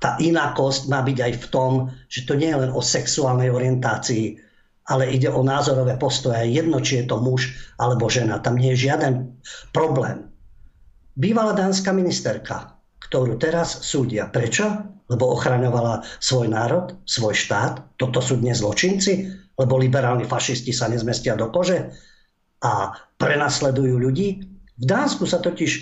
tá inakosť má byť aj v tom, že to nie je len o sexuálnej orientácii, ale ide o názorové postoje. Jedno, či je to muž alebo žena. Tam nie je žiaden problém. Bývalá dánska ministerka, ktorú teraz súdia. Prečo? Lebo ochraňovala svoj národ, svoj štát. Toto sú dnes zločinci, lebo liberálni fašisti sa nezmestia do kože a prenasledujú ľudí. V Dánsku sa totiž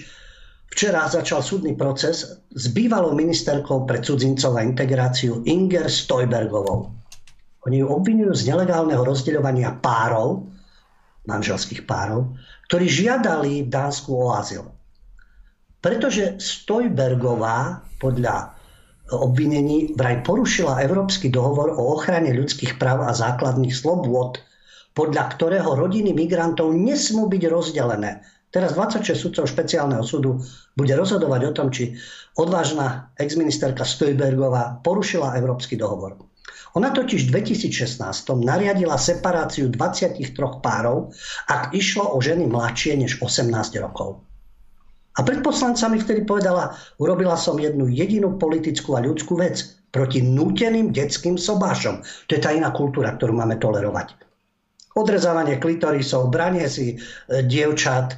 včera začal súdny proces s bývalou ministerkou pre cudzincov a integráciu Inger Stojbergovou. Oni ju obvinujú z nelegálneho rozdeľovania párov, manželských párov, ktorí žiadali v Dánsku o azyl. Pretože Stojbergová podľa obvinení vraj porušila Európsky dohovor o ochrane ľudských práv a základných slobôd podľa ktorého rodiny migrantov nesmú byť rozdelené. Teraz 26 sudcov špeciálneho súdu bude rozhodovať o tom, či odvážna exministerka Stojbergová porušila Európsky dohovor. Ona totiž v 2016 nariadila separáciu 23 párov, ak išlo o ženy mladšie než 18 rokov. A pred poslancami vtedy povedala, urobila som jednu jedinú politickú a ľudskú vec proti núteným detským sobášom. To je tá iná kultúra, ktorú máme tolerovať odrezávanie klitorisov, branie si e, dievčat, e,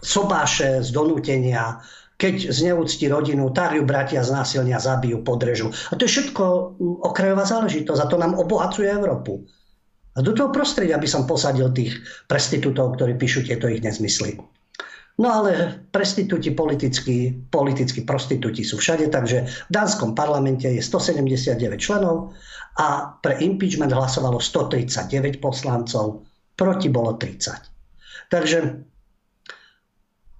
sobáše z donútenia, keď zneúcti rodinu, tak ju bratia z násilnia zabijú, podrežu. A to je všetko okrajová záležitosť a to nám obohacuje Európu. A do toho prostredia by som posadil tých prestitútov, ktorí píšu tieto ich nezmysly. No ale prestitúti politickí, politickí prostitúti sú všade, takže v dánskom parlamente je 179 členov a pre impeachment hlasovalo 139 poslancov, proti bolo 30. Takže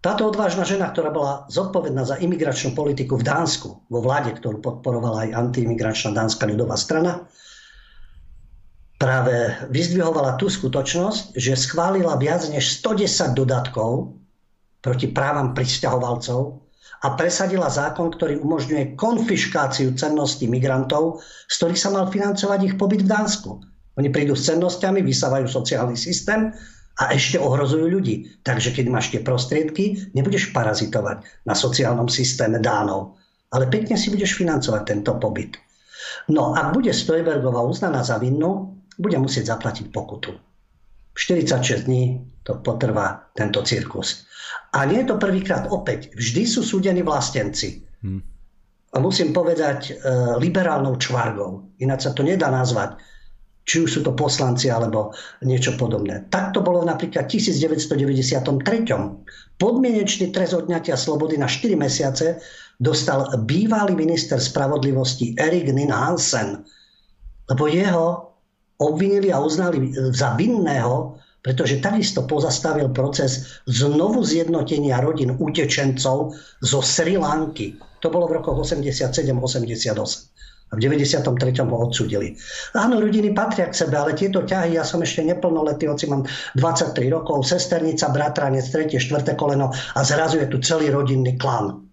táto odvážna žena, ktorá bola zodpovedná za imigračnú politiku v Dánsku, vo vláde, ktorú podporovala aj antiimigračná dánska ľudová strana, práve vyzdvihovala tú skutočnosť, že schválila viac než 110 dodatkov proti právam pristahovalcov a presadila zákon, ktorý umožňuje konfiškáciu cenností migrantov, z ktorých sa mal financovať ich pobyt v Dánsku. Oni prídu s cennosťami, vysávajú sociálny systém a ešte ohrozujú ľudí. Takže keď máš tie prostriedky, nebudeš parazitovať na sociálnom systéme Dánov, ale pekne si budeš financovať tento pobyt. No, ak bude Stojbergová uznaná za vinnú, bude musieť zaplatiť pokutu. 46 dní to potrvá tento cirkus. A nie je to prvýkrát opäť. Vždy sú súdení vlastenci. Hmm. A musím povedať e, liberálnou čvargou. Ináč sa to nedá nazvať. Či už sú to poslanci alebo niečo podobné. Tak to bolo napríklad v 1993. Podmienečný trest odňatia slobody na 4 mesiace dostal bývalý minister spravodlivosti Erik Nin Hansen. Lebo jeho obvinili a uznali za vinného pretože takisto pozastavil proces znovu zjednotenia rodín utečencov zo Sri Lanky. To bolo v rokoch 87-88. A v 93. ho odsudili. Áno, rodiny patria k sebe, ale tieto ťahy, ja som ešte neplnoletý, hoci mám 23 rokov, sesternica, bratranec, tretie, štvrté koleno a zrazu je tu celý rodinný klan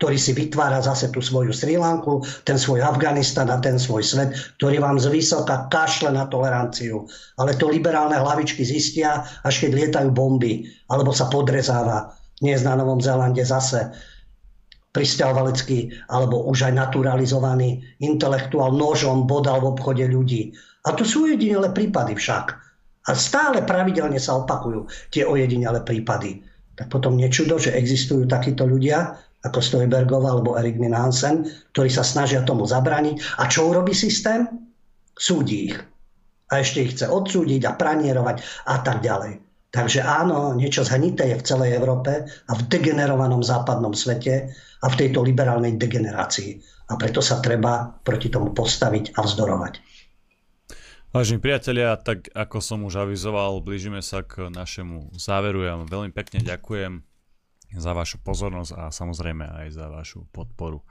ktorý si vytvára zase tú svoju Sri Lanku, ten svoj Afganistan a ten svoj svet, ktorý vám z vysoka kašle na toleranciu. Ale to liberálne hlavičky zistia, až keď lietajú bomby, alebo sa podrezáva. Dnes na Novom Zélande zase pristahovalecký alebo už aj naturalizovaný intelektuál nožom bodal v obchode ľudí. A to sú ojedinele prípady však. A stále pravidelne sa opakujú tie ojedinele prípady. Tak potom nečudo, že existujú takíto ľudia, ako Stojbergov alebo Erik Minansen, ktorí sa snažia tomu zabraniť. A čo urobí systém? Súdi ich. A ešte ich chce odsúdiť a pranierovať a tak ďalej. Takže áno, niečo zhnité je v celej Európe a v degenerovanom západnom svete a v tejto liberálnej degenerácii. A preto sa treba proti tomu postaviť a vzdorovať. Vážení priatelia, tak ako som už avizoval, blížime sa k našemu záveru. Ja vám veľmi pekne ďakujem za vašu pozornosť a samozrejme aj za vašu podporu.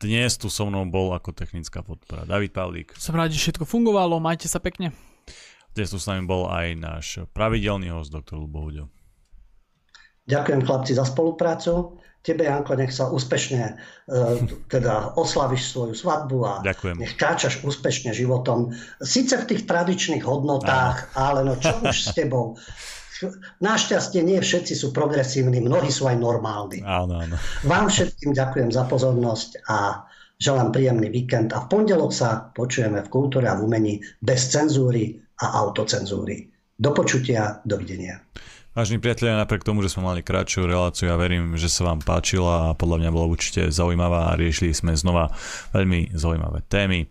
Dnes tu so mnou bol ako technická podpora David Pavlík. Som rád, že všetko fungovalo, majte sa pekne. Dnes tu s nami bol aj náš pravidelný host, doktor Lubo Huďo. Ďakujem chlapci za spoluprácu. Tebe, Janko, nech sa úspešne uh, teda oslaviš svoju svadbu a Ďakujem. nech kráčaš úspešne životom. Sice v tých tradičných hodnotách, Áno. ale no čo už s tebou. Našťastie nie všetci sú progresívni, mnohí sú aj normálni. Áno, áno. Vám všetkým ďakujem za pozornosť a želám príjemný víkend a v pondelok sa počujeme v kultúre a v umení bez cenzúry a autocenzúry. Do počutia, dovidenia. Vážení priatelia, napriek tomu, že sme mali kratšiu reláciu, ja verím, že sa vám páčila a podľa mňa bola určite zaujímavá a riešili sme znova veľmi zaujímavé témy.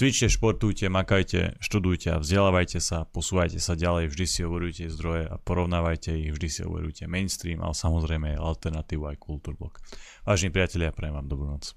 Cvičte, športujte, makajte, študujte a vzdelávajte sa, posúvajte sa ďalej, vždy si overujte zdroje a porovnávajte ich, vždy si overujte mainstream, ale samozrejme aj alternatívu aj kultúrblok. Vážení priatelia, prajem vám dobrú noc.